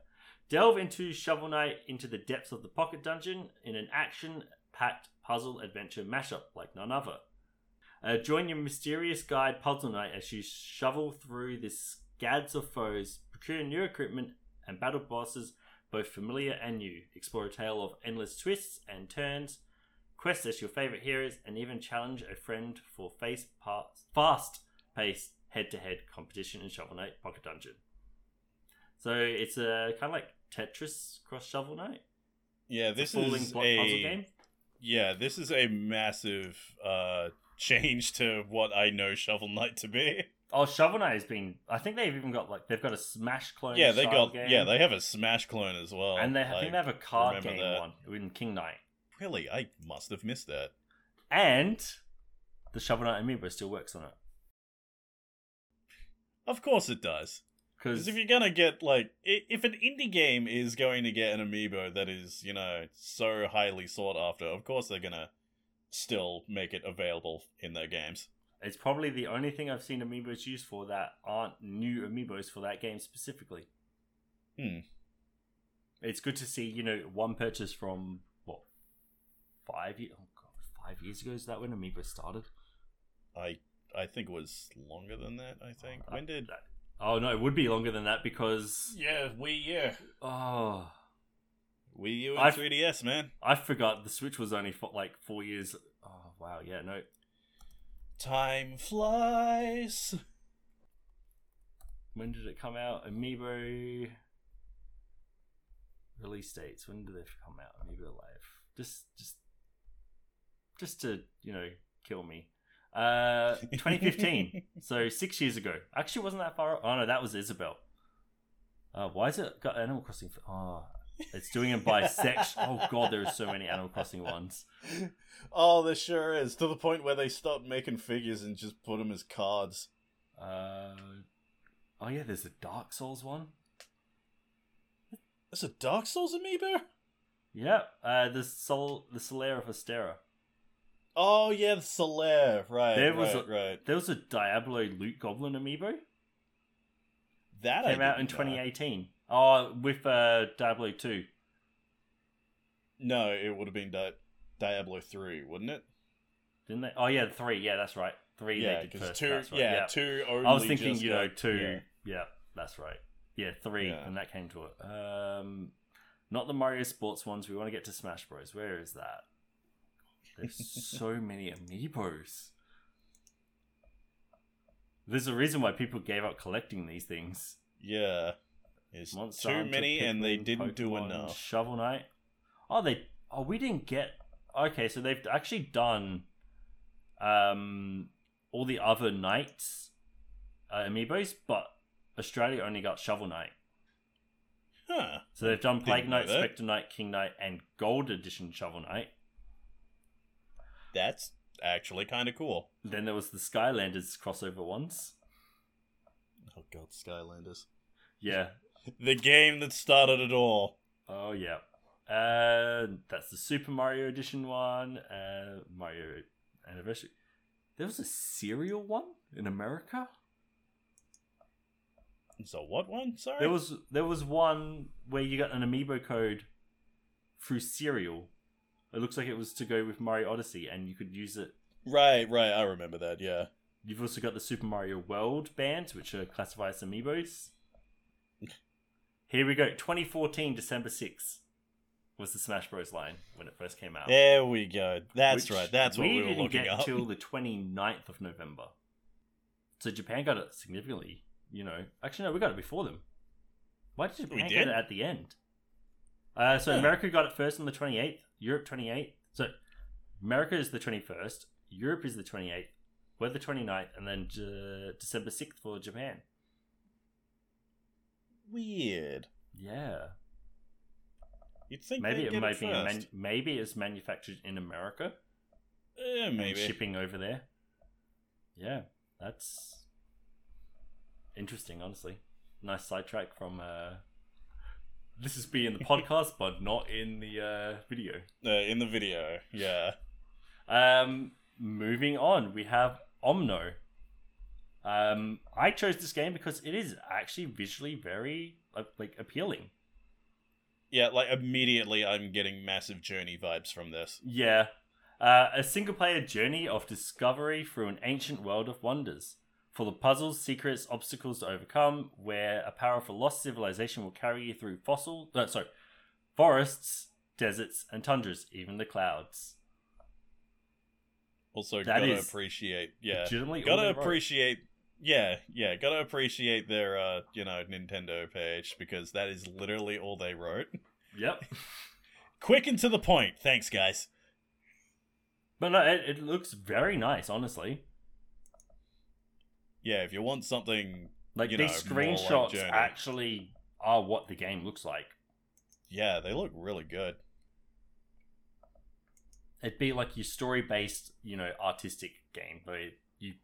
delve into Shovel Knight into the depths of the Pocket Dungeon in an action-packed puzzle adventure mashup like none other. Uh, join your mysterious guide Puzzle Knight as you shovel through the scads of foes, procure new equipment, and battle bosses both familiar and new. Explore a tale of endless twists and turns, quest as your favorite heroes, and even challenge a friend for face parts, fast-paced head-to-head competition in Shovel Knight Pocket Dungeon. So it's a kind of like Tetris cross Shovel Knight. Yeah, this is a puzzle game. yeah, this is a massive uh change to what I know Shovel Knight to be. Oh, Shovel Knight has been. I think they've even got like they've got a Smash clone. yeah, they got game, yeah, they have a Smash clone as well. and they I Like, think they have a card game that. one in King Knight, really, I must have missed that. and the Shovel Knight amiibo still works on it Of course it does. because Because if you're gonna get like, if an indie game is going to get an amiibo that is, you know, so highly sought after, of course they're gonna still make it available in their games. It's probably the only thing I've seen amiibos used for that aren't new amiibos for that game specifically. Hmm. It's good to see, you know, one purchase from what five years? Oh god, five years ago is that when amiibo started? I I think it was longer than that. I think when did That- Oh no, it would be longer than that because yeah we yeah oh, Wii U and I've- 3DS man. I forgot the Switch was only for like four years. Oh wow, yeah, no, Time flies. when did it come out? Amiibo release dates. When did they come out? Amiibo Live. Just, just, just to you know kill me. Uh, 2015. so six years ago. Actually, wasn't that far. Oh no, that was Isabel. Uh, why is it got Animal Crossing? For, oh, it's doing it by section. Oh god, there are so many Animal Crossing ones. oh, there sure is. To the point where they stopped making figures and just put them as cards. Uh, oh yeah, there's a Dark Souls one. There's a Dark Souls amiibo? Yeah, uh, the Sol, the Solaire of Astora. Oh yeah, the Solaire. Right, There was right, a- right. There was a Diablo Loot Goblin amiibo. That Came out in know. 2018. Oh, with uh, Diablo 2. No, it would have been Di- Diablo three, wouldn't it? Didn't they? Oh yeah, three. Yeah, that's right. Three yeah, because two. right. yeah, two. Only I was thinking, you know, two. yeah. Yeah. that's right. Yeah, three, Yeah. and that came to it. Um, not the Mario Sports ones. We want to get to Smash Bros. Where is that? There's so many amiibos. There's a reason why people gave up collecting these things. Yeah, it's Monster too Hunter, many, and they didn't do Pokemon, enough. Shovel Knight. Oh, they. Oh, we didn't get. Okay, so they've actually done, um, all the other knights, uh, amiibos, but Australia only got Shovel Knight. Huh? So they've done Plague Knight. Spectre Knight, King Knight, and Gold Edition Shovel Knight. That's actually kind of cool. Then there was the Skylanders crossover ones. Oh god, Skylanders. Yeah. The game that started it all. Oh yeah. Uh, that's the Super Mario Edition one. Uh, Mario Anniversary. There was a cereal one in America. So what one? Sorry. There was there was one where you got an amiibo code through cereal. It looks like it was to go with Mario Odyssey, and you could use it. Right, right. I remember that. Yeah. You've also got the Super Mario World bands, which are classified as amiibos. Here we go. 2014, December 6th was the Smash Bros. line when it first came out. There we go. That's right. That's what we, were didn't looking get up. till the 29th of November. So Japan got it significantly, you know. Actually, no, we got it before them. Why did Japan did? get it at the end? Uh, so Huh. America got it first on the 28th, Europe 28th. So America is the 21st, Europe is the 28th, we're the 29th, and then uh, December 6th for Japan. Weird. Yeah. You'd think Maybe it might be man- maybe it's manufactured in America. And maybe. shipping over there. Yeah, that's interesting, honestly. Nice sidetrack from uh this is being the podcast, but not in the uh video. Uh, in the video, yeah. Um moving on, we have Omno. Um I chose this game because it is actually visually very uh, like appealing. Yeah, like immediately I'm getting massive journey vibes from this. Yeah. Uh, a single player journey of discovery through an ancient world of wonders. Full of puzzles, secrets, obstacles to overcome, where a powerful lost civilization will carry you through fossil, uh, sorry, forests, deserts, and tundras, even the clouds. Also, That gotta appreciate, yeah, Legitimately, gotta appreciate, yeah, yeah, gotta appreciate their, uh, you know, Nintendo page because that is literally all they wrote. Yep. Quick and to the point. Thanks, guys. But no, it, it looks very nice, honestly. Yeah, if you want something, Like You these know, more like screenshots actually are what the game looks like. yeah, they look really good. It'd be like your story-based, you know, artistic game, but you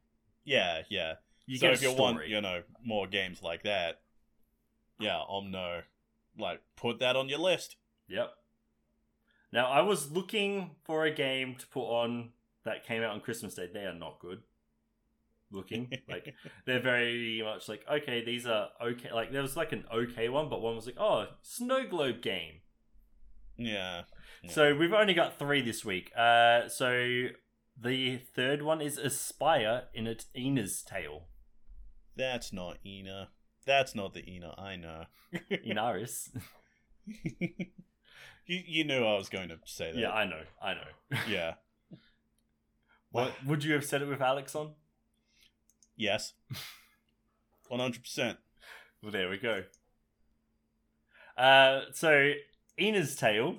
Yeah, yeah. You so get if you want, you know, more games like that, yeah, Omno, like put that on your list. Yep. Now I was looking for a game to put on that came out on Christmas Day. They are not good looking. Like they're very much like okay, these are okay. Like there was like an okay one, but one was like oh, snow globe game. yeah, Yeah. So we've only got three this week. Uh, so the third one is Aspire in its Ina's Tale. That's not Ina. That's not the Ina I know. Inaris. you you knew I was going to say that. yeah, I know, I know. yeah. What would you have said it with Alex on? Yes. One hundred percent. Well, there we go. Uh, so Ina's tale,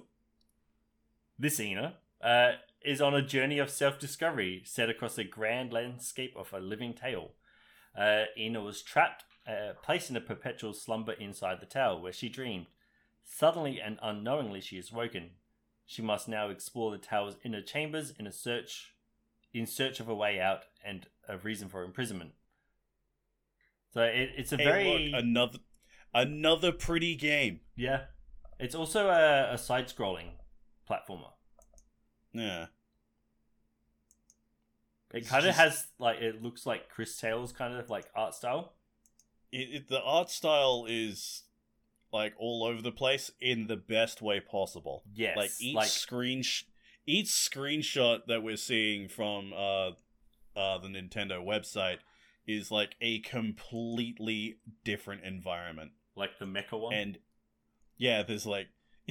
this Ina, uh, is on a journey of self-discovery set across a grand landscape of a living tale. Uh, Ina was trapped, uh, placed in a perpetual slumber inside the tower where she dreamed. Suddenly and unknowingly, she is woken. She must now explore the tower's inner chambers in a search, in search of a way out and a reason for imprisonment. So it, it's a Hey, very look, another another pretty game. yeah. It's also a, a side-scrolling platformer. Yeah. It kind of has like it looks like Cris Tales kind of like art style. It, it, the art style is like all over the place in the best way possible. Yes, like each like screen sh- each screenshot that we're seeing from uh uh the Nintendo website is like a completely different environment. like the mecha one. And yeah, there's like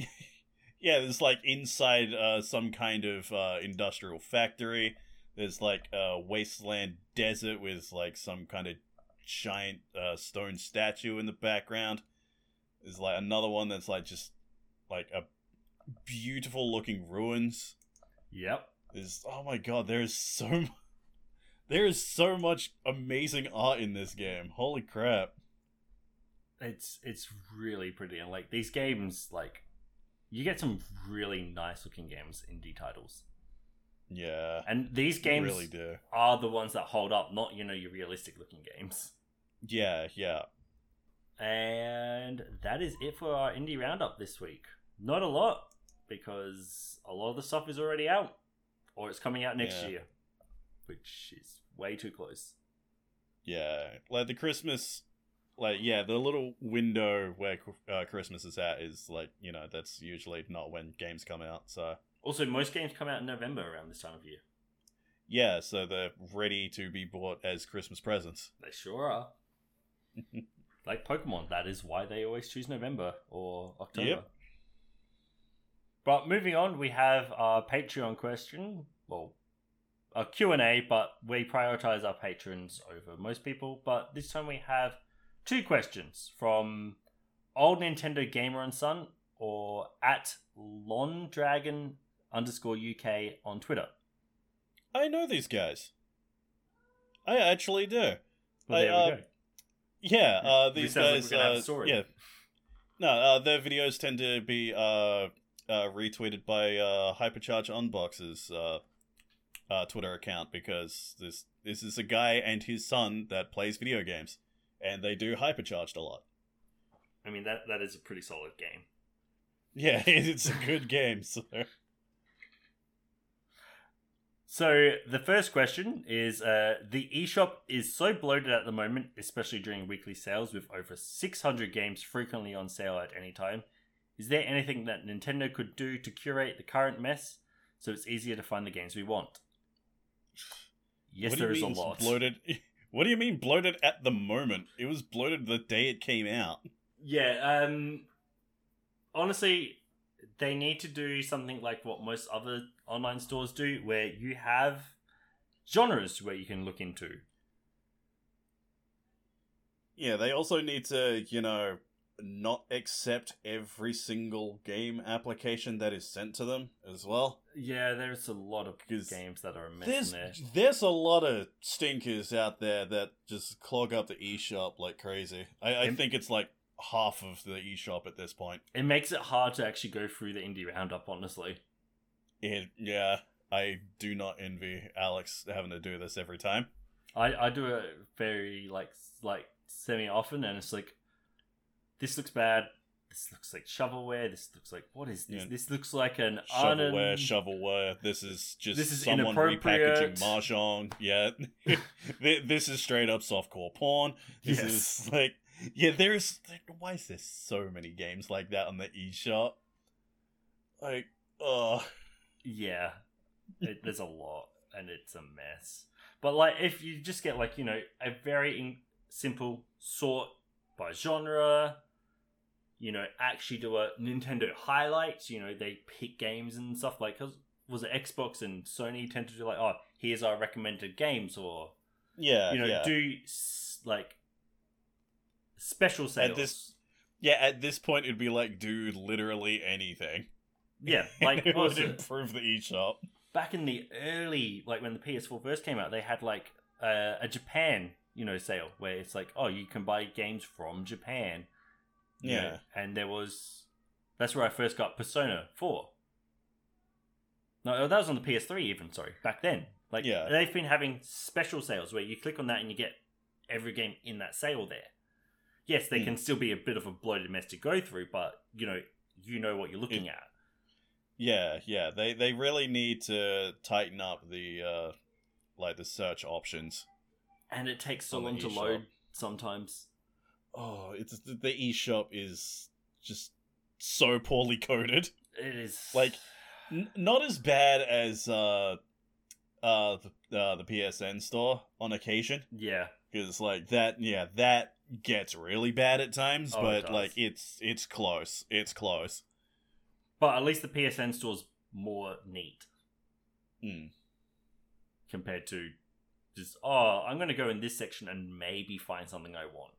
yeah, there's like inside uh some kind of uh industrial factory. There's like a wasteland desert with like some kind of giant uh, stone statue in the background. There's like another one that's like just like a beautiful looking ruins. yep. There's oh my god, there is so m- there is so much amazing art in this game. Holy crap. It's it's really pretty and like these games like you get some really nice looking games in indie titles. Yeah. And these games really do. are the ones that hold up, not you know your realistic looking games. Yeah, yeah. And that is it for our indie roundup this week. Not a lot because a lot of the stuff is already out or it's coming out next Yeah. year, which is way too close. Yeah, like the Christmas, like yeah, the little window where uh, Christmas is at is like you know that's usually not when games come out. So Also, most games come out in November around this time of year. yeah, so they're ready to be bought as Christmas presents. They sure are. like Pokemon, that is why they always choose November or October. Yep. But moving on, we have our Patreon question. Well, a Q&A, but we prioritize our patrons over most people. But this time we have two questions from Old Nintendo Gamer and Son or at Londragon underscore UK on Twitter. I know these guys. I actually do. Well, I, there uh, we go. Yeah, uh, these like guys. we're gonna have a uh, yeah, no, uh, their videos tend to be uh, uh, retweeted by uh, Hypercharge Unboxed's uh, uh, Twitter account because this this is a guy and his son that plays video games, and they do Hypercharged a lot. I mean, that, that is a pretty solid game. Yeah, it's a good game. So So the first question is: uh, the eShop is so bloated at the moment, especially during weekly sales, with over 600 games frequently on sale at any time. Is there anything that Nintendo could do to curate the current mess so it's easier to find the games we want? Yes, what do you there is a mean lot. bloated. What do you mean bloated at the moment? It was bloated the day it came out. Yeah, um honestly, they need to do something like what most other online stores do where you have genres where you can look into. Yeah, they also need to, you know, not accept every single game application that is sent to them as well. Yeah, there's a lot of games that are a mess There's there. there's a lot of stinkers out there that just clog up the eShop like crazy. I, I Im- think it's like half of the eShop at this point. It makes it hard to actually go through the indie roundup, honestly. It, yeah, I do not envy Alex having to do this every time. I, I do it very like like semi often, and it's like, this looks bad. This looks like shovelware. This looks like what is this? Yeah. This looks like an Shovelware, un- shovelware. This is just This is someone repackaging mahjong. Yeah, this is straight up softcore porn. This Yes. is like, yeah. There's like, why is there so many games like that on the eShop? Like, oh, Yeah, it, there's a lot, and it's a mess. But like, if you just get like you know a very in- simple sort by genre, you know, actually do a Nintendo highlights. You know, they pick games and stuff like. Cause was it Xbox and Sony tend to do like, oh, here's our recommended games, or yeah, you know, yeah. do like special sales. At this- yeah, at this point, it'd be like, dude, literally anything. Yeah, like it would improve the eShop. back in the early like when the PS4 first came out, they had like uh, a Japan, you know, sale where it's like, oh, you can buy games from Japan. Yeah. know, and there was that's where I first got Persona 4. No, that was on the PS3 even, sorry, back then. Like Yeah. they've been having special sales where you click on that and you get every game in that sale there. Yes, they Hmm. can still be a bit of a bloated mess to go through, but you know, you know what you're looking It- at. Yeah, yeah. They they really need to tighten up the uh like the search options. And it takes so long to eShop. load sometimes. Oh, it's the, eShop is just so poorly coded. It is Like, N- not as bad as uh uh the uh, the PSN store on occasion yeah, because like that yeah that gets really bad at times Oh, but like it's it's close it's close but at least the PSN store's more neat mm. compared to just oh, I'm going to go in this section and maybe find something I want.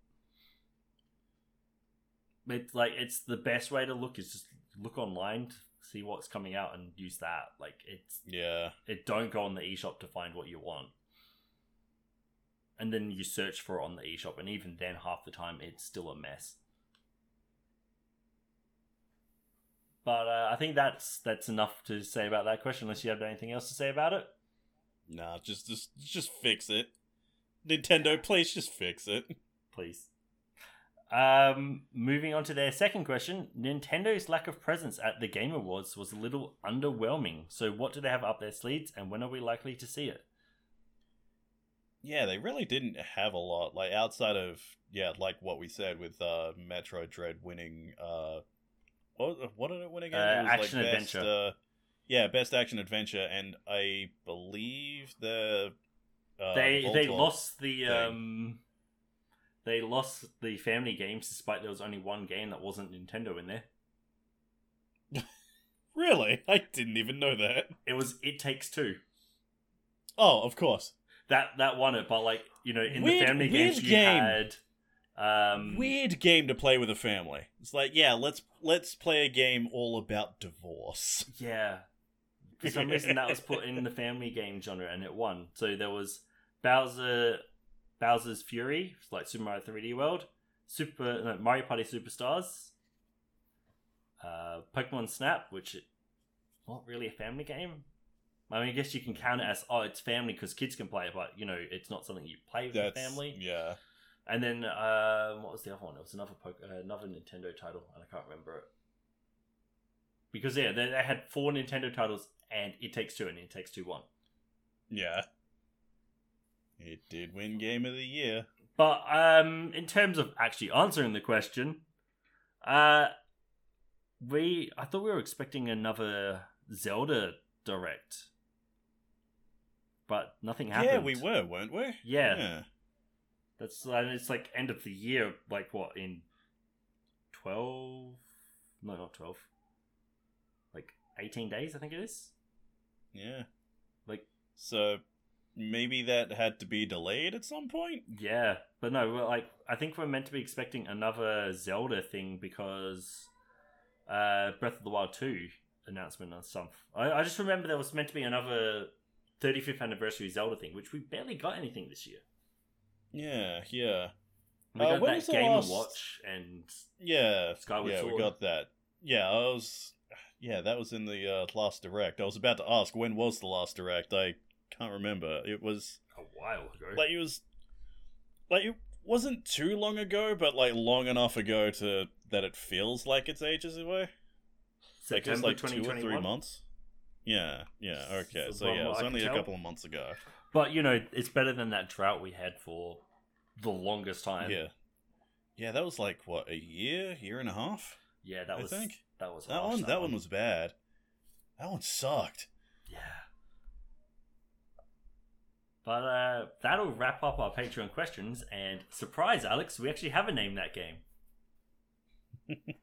It's like it's the best way to look is just look online, to see what's coming out, and use that. Like it's yeah it don't go on the eShop to find what you want. And then you search for it on the eShop, and even then, half the time, it's still a mess. But uh, I think that's that's enough to say about that question. Unless you have anything else to say about it, nah just just just fix it Nintendo please just fix it please. Um, moving on to their second question, Nintendo's lack of presence at the Game Awards was a little underwhelming. So, what do they have up their sleeves, and when are we likely to see it? yeah they really didn't have a lot like outside of yeah like what we said with uh Metroid Dread winning uh what what did it win again Uh, it action like best, adventure. uh, yeah best action adventure and I believe the uh, they they lost the thing. um they lost the family games despite there was only one game that wasn't Nintendo in there. really I didn't even know that It was It Takes Two. oh of course That that won it, but like you know, in Weird- the family games you game. had um weird game to play with a family. It's like, yeah, let's let's play a game all about divorce. Yeah. For some reason that was put in the family game genre and it won. So there was Bowser Bowser's Fury, like Super Mario 3D World, Super no, Mario Party Superstars, uh, Pokemon Snap, which is not really a family game. I mean, I guess you can count it as oh, it's family because kids can play it, but you know, it's not something you play with That's the family. yeah. And then um, what was the other one? It was another Poke- uh, another Nintendo title, and I can't remember it. Because yeah, they, they had four Nintendo titles, and It Takes Two, and It Takes Two one. Yeah. It did win game of the year. But um, in terms of actually answering the question, uh, we I thought we were expecting another Zelda direct, but nothing happened. Yeah, we were, weren't we? Yeah, Yeah. That's and it's like end of the year, like what in twelve? No, not twelve. Like eighteen days, I think it is. Yeah. Like- so maybe that had to be delayed at some point? Yeah, but no, we're like I think we're meant to be expecting another Zelda thing because uh Breath of the Wild 2 announcement or stuff. I, I just remember there was meant to be another 35th anniversary Zelda thing, which we barely got anything this year. Yeah, yeah. We Uh, got that the Game last- Watch and Yeah. Skyward yeah, Sword. we got that. Yeah, I was yeah, that was in the uh, last direct. I was about to ask when was the last direct. I can't remember. It was a while ago. like it was like it wasn't too long ago, but like long enough ago to that it feels like it's ages away. Like it was September like two or 2021. three months. Yeah, yeah, okay. So yeah, it was only a couple of months ago. But you know, it's better than that drought we had for the longest time. Yeah. Yeah, that was like what, a year, year and a half? Yeah, that I was think. that was That harsh, one that one was bad. That one sucked. Yeah. But uh, that'll wrap up our Patreon questions. And surprise, Alex, we actually have a name that game.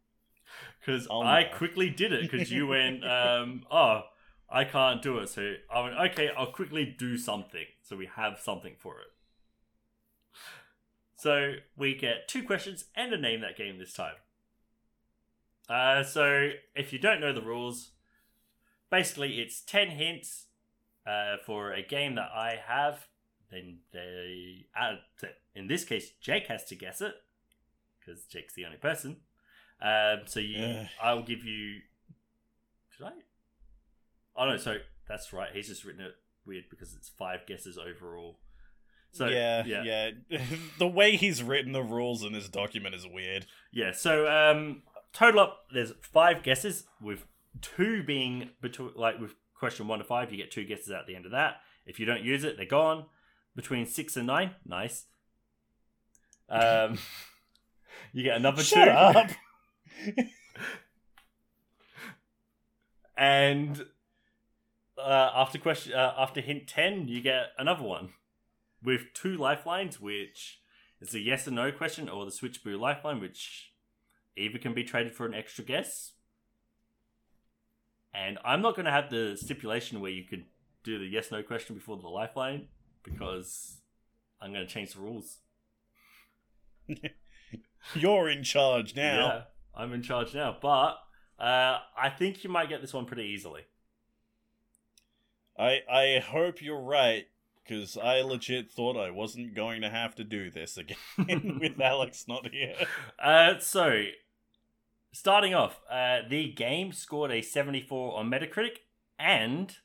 Because Oh, I no. quickly did it because you went, um, oh, I can't do it. So I went, okay, I'll quickly do something. So we have something for it. So we get two questions and a name that game this time. Uh, so if you don't know the rules, basically it's 10 hints uh, for a game that I have. Then they, uh, in this case, Jake has to guess it because Jake's the only person. Um, so you. I'll give you. Should I? Oh no, so that's right. He's just written it weird because it's five guesses overall. So yeah, yeah, yeah. the way he's written the rules in this document is weird. Yeah, So um, total up, there's five guesses with two being between like with question one to five. You get two guesses at the end of that. If you don't use it, they're gone. Between six and nine, nice. Um, you get another Shut two. up. and uh, after question uh, after hint 10 you get another one with two lifelines which is a yes or no question or the Switchaboo lifeline which either can be traded for an extra guess. And i'm not going to have the stipulation where you could do the yes no question before the lifeline because i'm going to change the rules. You're in charge now. yeah i'm in charge now but uh, i think you might get this one pretty easily I I hope you're right because I legit thought I wasn't going to have to do this again with Alex not here. Uh, so, starting off, uh, the game scored a 74 on Metacritic and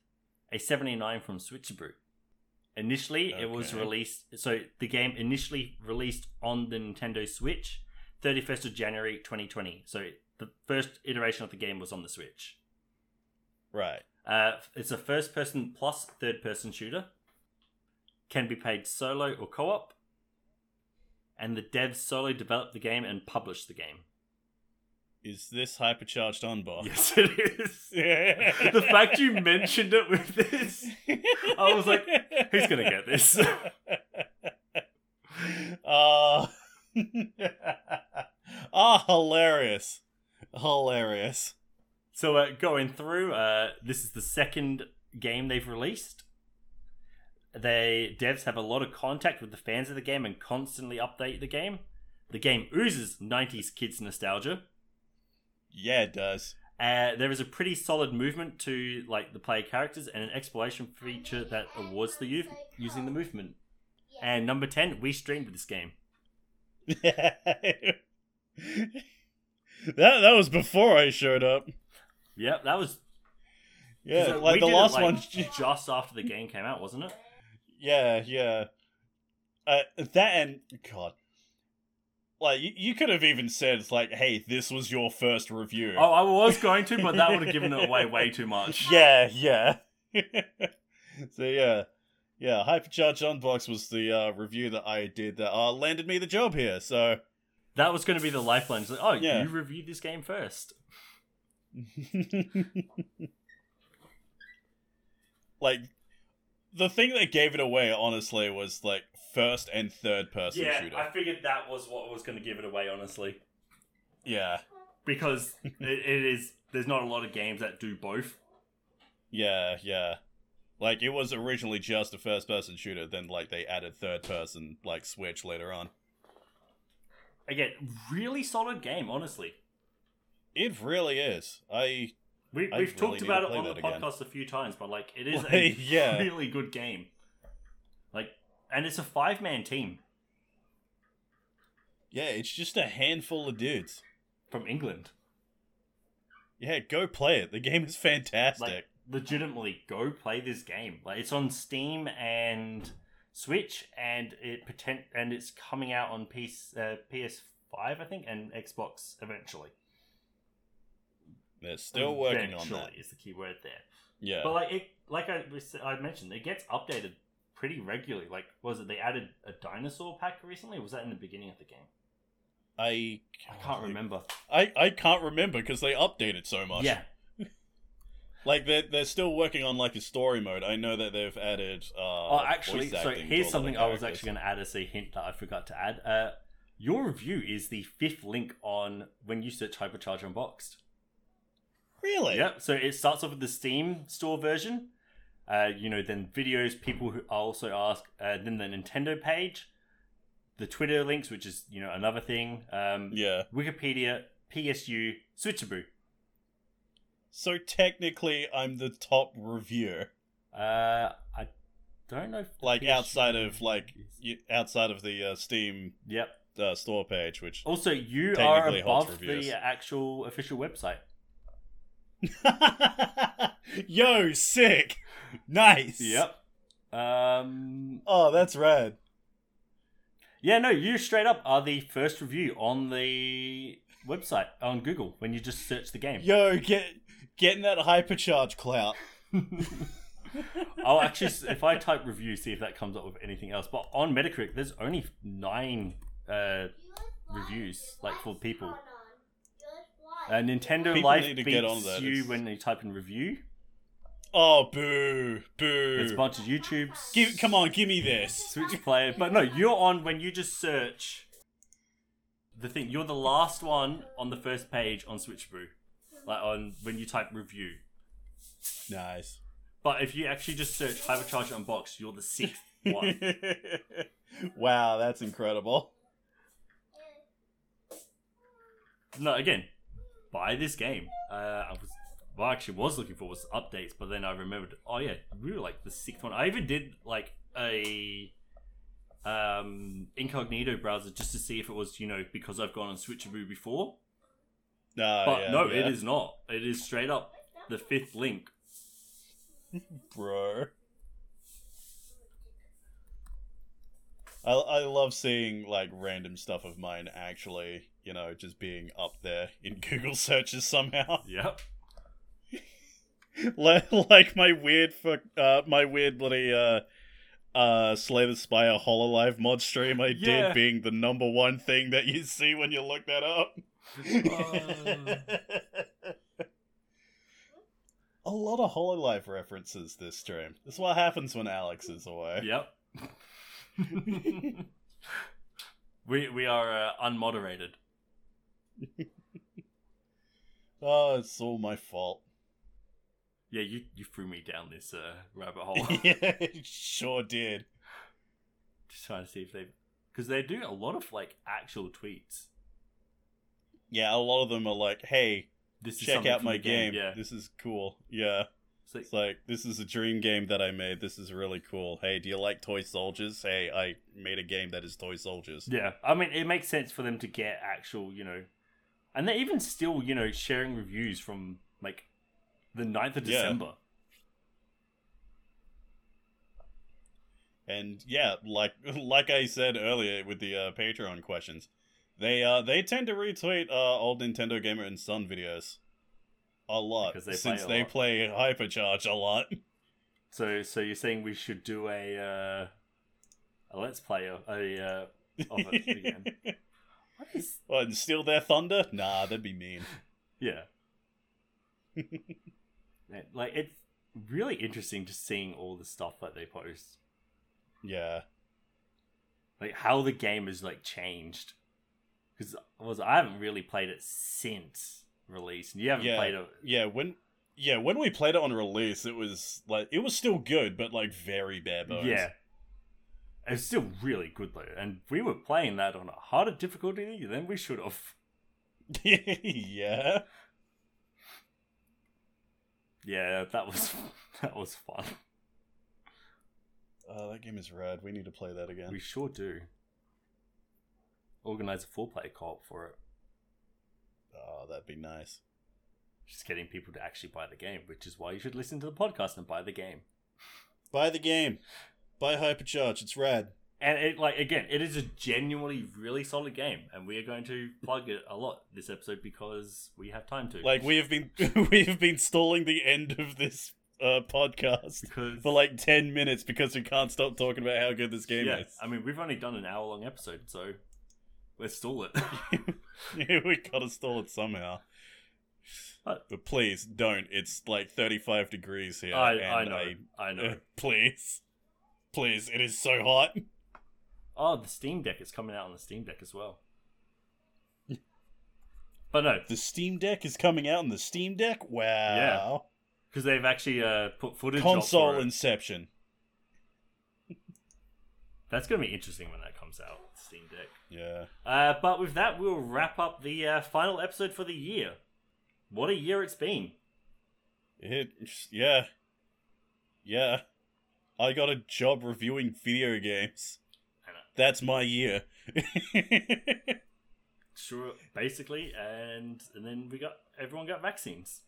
a 79 from Switchaboo. Initially, it was released. So, the game initially released on the Nintendo Switch, 31st of January 2020. So, the first iteration of the game was on the Switch. Right. Uh, it's a first person plus third person shooter. Can be played solo or co op. And the devs solo developed the game and published the game. Is this Hypercharge Unboxed? Yes, it is. the fact you mentioned it with this, I was like, who's gonna get this? Ah, ah, hilarious, hilarious. So, uh, going through, uh, this is the second game they've released. They devs have a lot of contact with the fans of the game and constantly update the game. The game oozes 90s kids nostalgia. Yeah, it does. Uh, there is a pretty solid movement to like the player characters and an exploration feature that awards the youth using the movement. And number 10, we streamed this game. that that was before I showed up. Yep, that was Yeah, like we the did it, last like, one. just after the game came out, wasn't it? Yeah, yeah. Uh, that and God, like you, you could have even said it's like, "Hey, this was your first review." Oh, I was going to, but that would have given it away way too much. yeah, yeah. so yeah, yeah. Hypercharge Unboxed was the uh, review that I did that uh, landed me the job here. So That was going to be the lifeline. Like, oh, Yeah. you reviewed this game first. like the thing that gave it away, honestly, was like first and third person yeah, shooter. I figured that was what was going to give it away, honestly, Yeah, because it, it is. There's not a lot of games that do both. yeah, yeah. Like it was originally just a first person shooter, then like they added third person like switch later on. Again, really solid game, honestly. It really is. I we we've really talked about it on the that again. podcast a few times, but like, it is Like, a yeah. really good game. Like, and it's a five man team yeah, it's just a handful of dudes. from England. Yeah, go play it. The game is fantastic. Like, legitimately, go play this game. Like, it's on Steam and Switch, and it pretend and it's coming out on PS uh, PS5, I think, and Xbox eventually. They're still working on that. Is the key word there. Yeah. But like it, like I I mentioned, it gets updated pretty regularly. Like, was it they added a dinosaur pack recently? Or was that in the beginning of the game? I I can't remember. I, I can't remember because they updated so much. Yeah, Like they're they're still working on like a story mode. I know that they've added. Uh, Oh, actually, so here's something I was actually going to add as a hint that I forgot to add. Uh, your review is the fifth link on when you search Hypercharge Unboxed. Really? Yep. So it starts off with the Steam store version. Uh, you know, then videos people who also ask, uh, then the Nintendo page, the Twitter links, which is you know another thing. Um, Yeah. Wikipedia, PSU, Switchaboo. So technically, I'm the top reviewer. Uh, I don't know. If Like PSU outside of like outside of the uh, Steam Yep. uh, store page, which Also, you are above the actual official website. yo sick, nice. Yep. Um. Oh, that's rad. Yeah, no, you straight up are the first review on the website on Google when you just search the game. Yo, get getting that hypercharge clout. I'll actually, if I type review, see if that comes up with anything else. But on Metacritic, there's only nine uh, reviews, like for people. Uh, Nintendo People Life beats get on that. you when you type in review. Oh, boo, boo. It's a bunch of YouTubes. Give, come on, give me this. Switch player. But no, you're on when you just search the thing. You're the last one on the first page on Switch Brew. Like on when you type review. Nice. But if you actually just search Hypercharge Unboxed, you're the sixth one. wow, that's incredible. no, again, buy this game. Uh, I was what I actually was looking for was updates, but then I remembered, oh yeah, we were like the sixth one. I even did like a um incognito browser just to see if it was, you know, because I've gone on Switchaboo before. No, But yeah, no, yeah. it is not. It is straight up the fifth link. bro. I I love seeing like random stuff of mine actually, you know, just being up there in Google searches somehow. Yep. like, my weird for uh my weird bloody uh uh Slay the Spire Hololive mod stream I Yeah. did being the number one thing that you see when you look that up. A lot of Hololive references this stream. This is what happens when Alex is away. Yep. we we are uh, unmoderated. Oh, it's all my fault. Yeah, you you threw me down this uh, rabbit hole. yeah, sure did. Just trying to see if they because they do a lot of like actual tweets. Yeah, a lot of them are like, "Hey, This check out my the game. Yeah, This is cool." Yeah, It's like- it's like this is a dream game that I made. This is really cool. Hey, do you like toy soldiers? Hey, I made a game that is toy soldiers. yeah. I mean, it makes sense for them to get actual, you know, and they're even still, you know, sharing reviews from like the 9th of Yeah. December. And yeah, like like I said earlier with the uh, Patreon questions, they uh they tend to retweet uh old Nintendo Gamer and Son videos a lot they play since a they lot. play Hypercharge a lot. So, so you're saying we should do a uh, a let's play a, a uh, of it again? What is? What, and steal their thunder? Nah, that'd be mean. Yeah. Like it's really interesting just seeing all the stuff that they post, Yeah. like how the game has like changed. Because was I haven't really played it since release, and you haven't Yeah. played it. Yeah, when yeah, when we played it on release, it was like it was still good, but like very bare bones. Yeah. It's still really good though, and we were playing that on a harder difficulty than we should have. yeah. Yeah, that was that was fun. Oh, that game is rad. We need to play that again. We sure do. Organize a four player co op for it. Oh, that'd be nice. Just getting people to actually buy the game, which is why you should listen to the podcast and buy the game. Buy the game. Buy Hypercharge. It's rad. And it like again, it is a genuinely really solid game, and we are going to plug it a lot this episode because we have time to. Like we have been we have been stalling the end of this uh, podcast because for like ten minutes because we can't stop talking about how good this game yeah, is. I mean we've only done an hour long episode, so let's stall it. yeah, we gotta stall it somehow. But- But please don't. It's like thirty-five degrees here. I and I know, I- I know. Uh, please, please. It is so hot. Oh, the Steam Deck is coming out on the Steam Deck as well. But no, The Steam Deck is coming out on the Steam Deck. Wow. Yeah. because they've actually uh, put footage Console for it. Inception. That's going to be interesting when that comes out. Steam Deck. Yeah. Uh, but with that, we'll wrap up the uh, final episode for the year. What a year it's been! It. Yeah. Yeah. I got a job reviewing video games. That's my year. Sure, basically, and and then we got everyone got vaccines.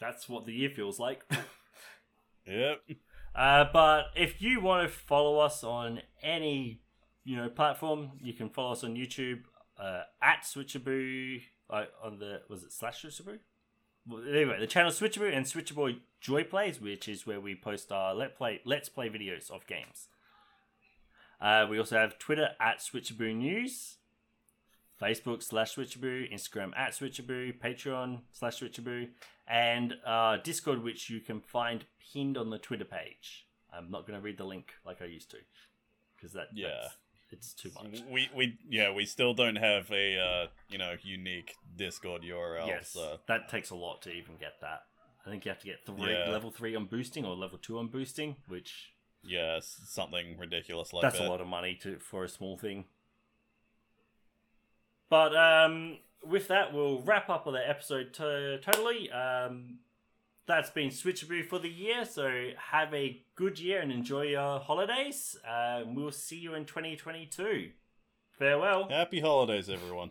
That's what the year feels like. yep. Uh, but if you want to follow us on any you know platform, you can follow us on YouTube uh, at Switchaboo. Uh, on the was it slash Switchaboo? Well, anyway, the channel Switchaboo and Switchaboo Joy Plays, which is where we post our let play let's play videos of games. Uh, we also have Twitter at Switchaboo News, Facebook slash Switchaboo, Instagram at Switchaboo, Patreon slash Switchaboo, and uh, Discord, which you can find pinned on the Twitter page. I'm not going to read the link like I used to because that Yeah. It's too much. We we yeah we still don't have a uh, you know unique Discord URL. Yes, So that takes a lot to even get that. I think you have to get three Yeah. level three on boosting or level two on boosting, which yeah, something ridiculous like that's that. a lot of money to for a small thing. But um, with that, we'll wrap up with the episode to- totally. Um, that's been Switchaboo for the year, so have a good year and enjoy your holidays. Uh, we'll see you in 2022. Farewell. Happy holidays, everyone.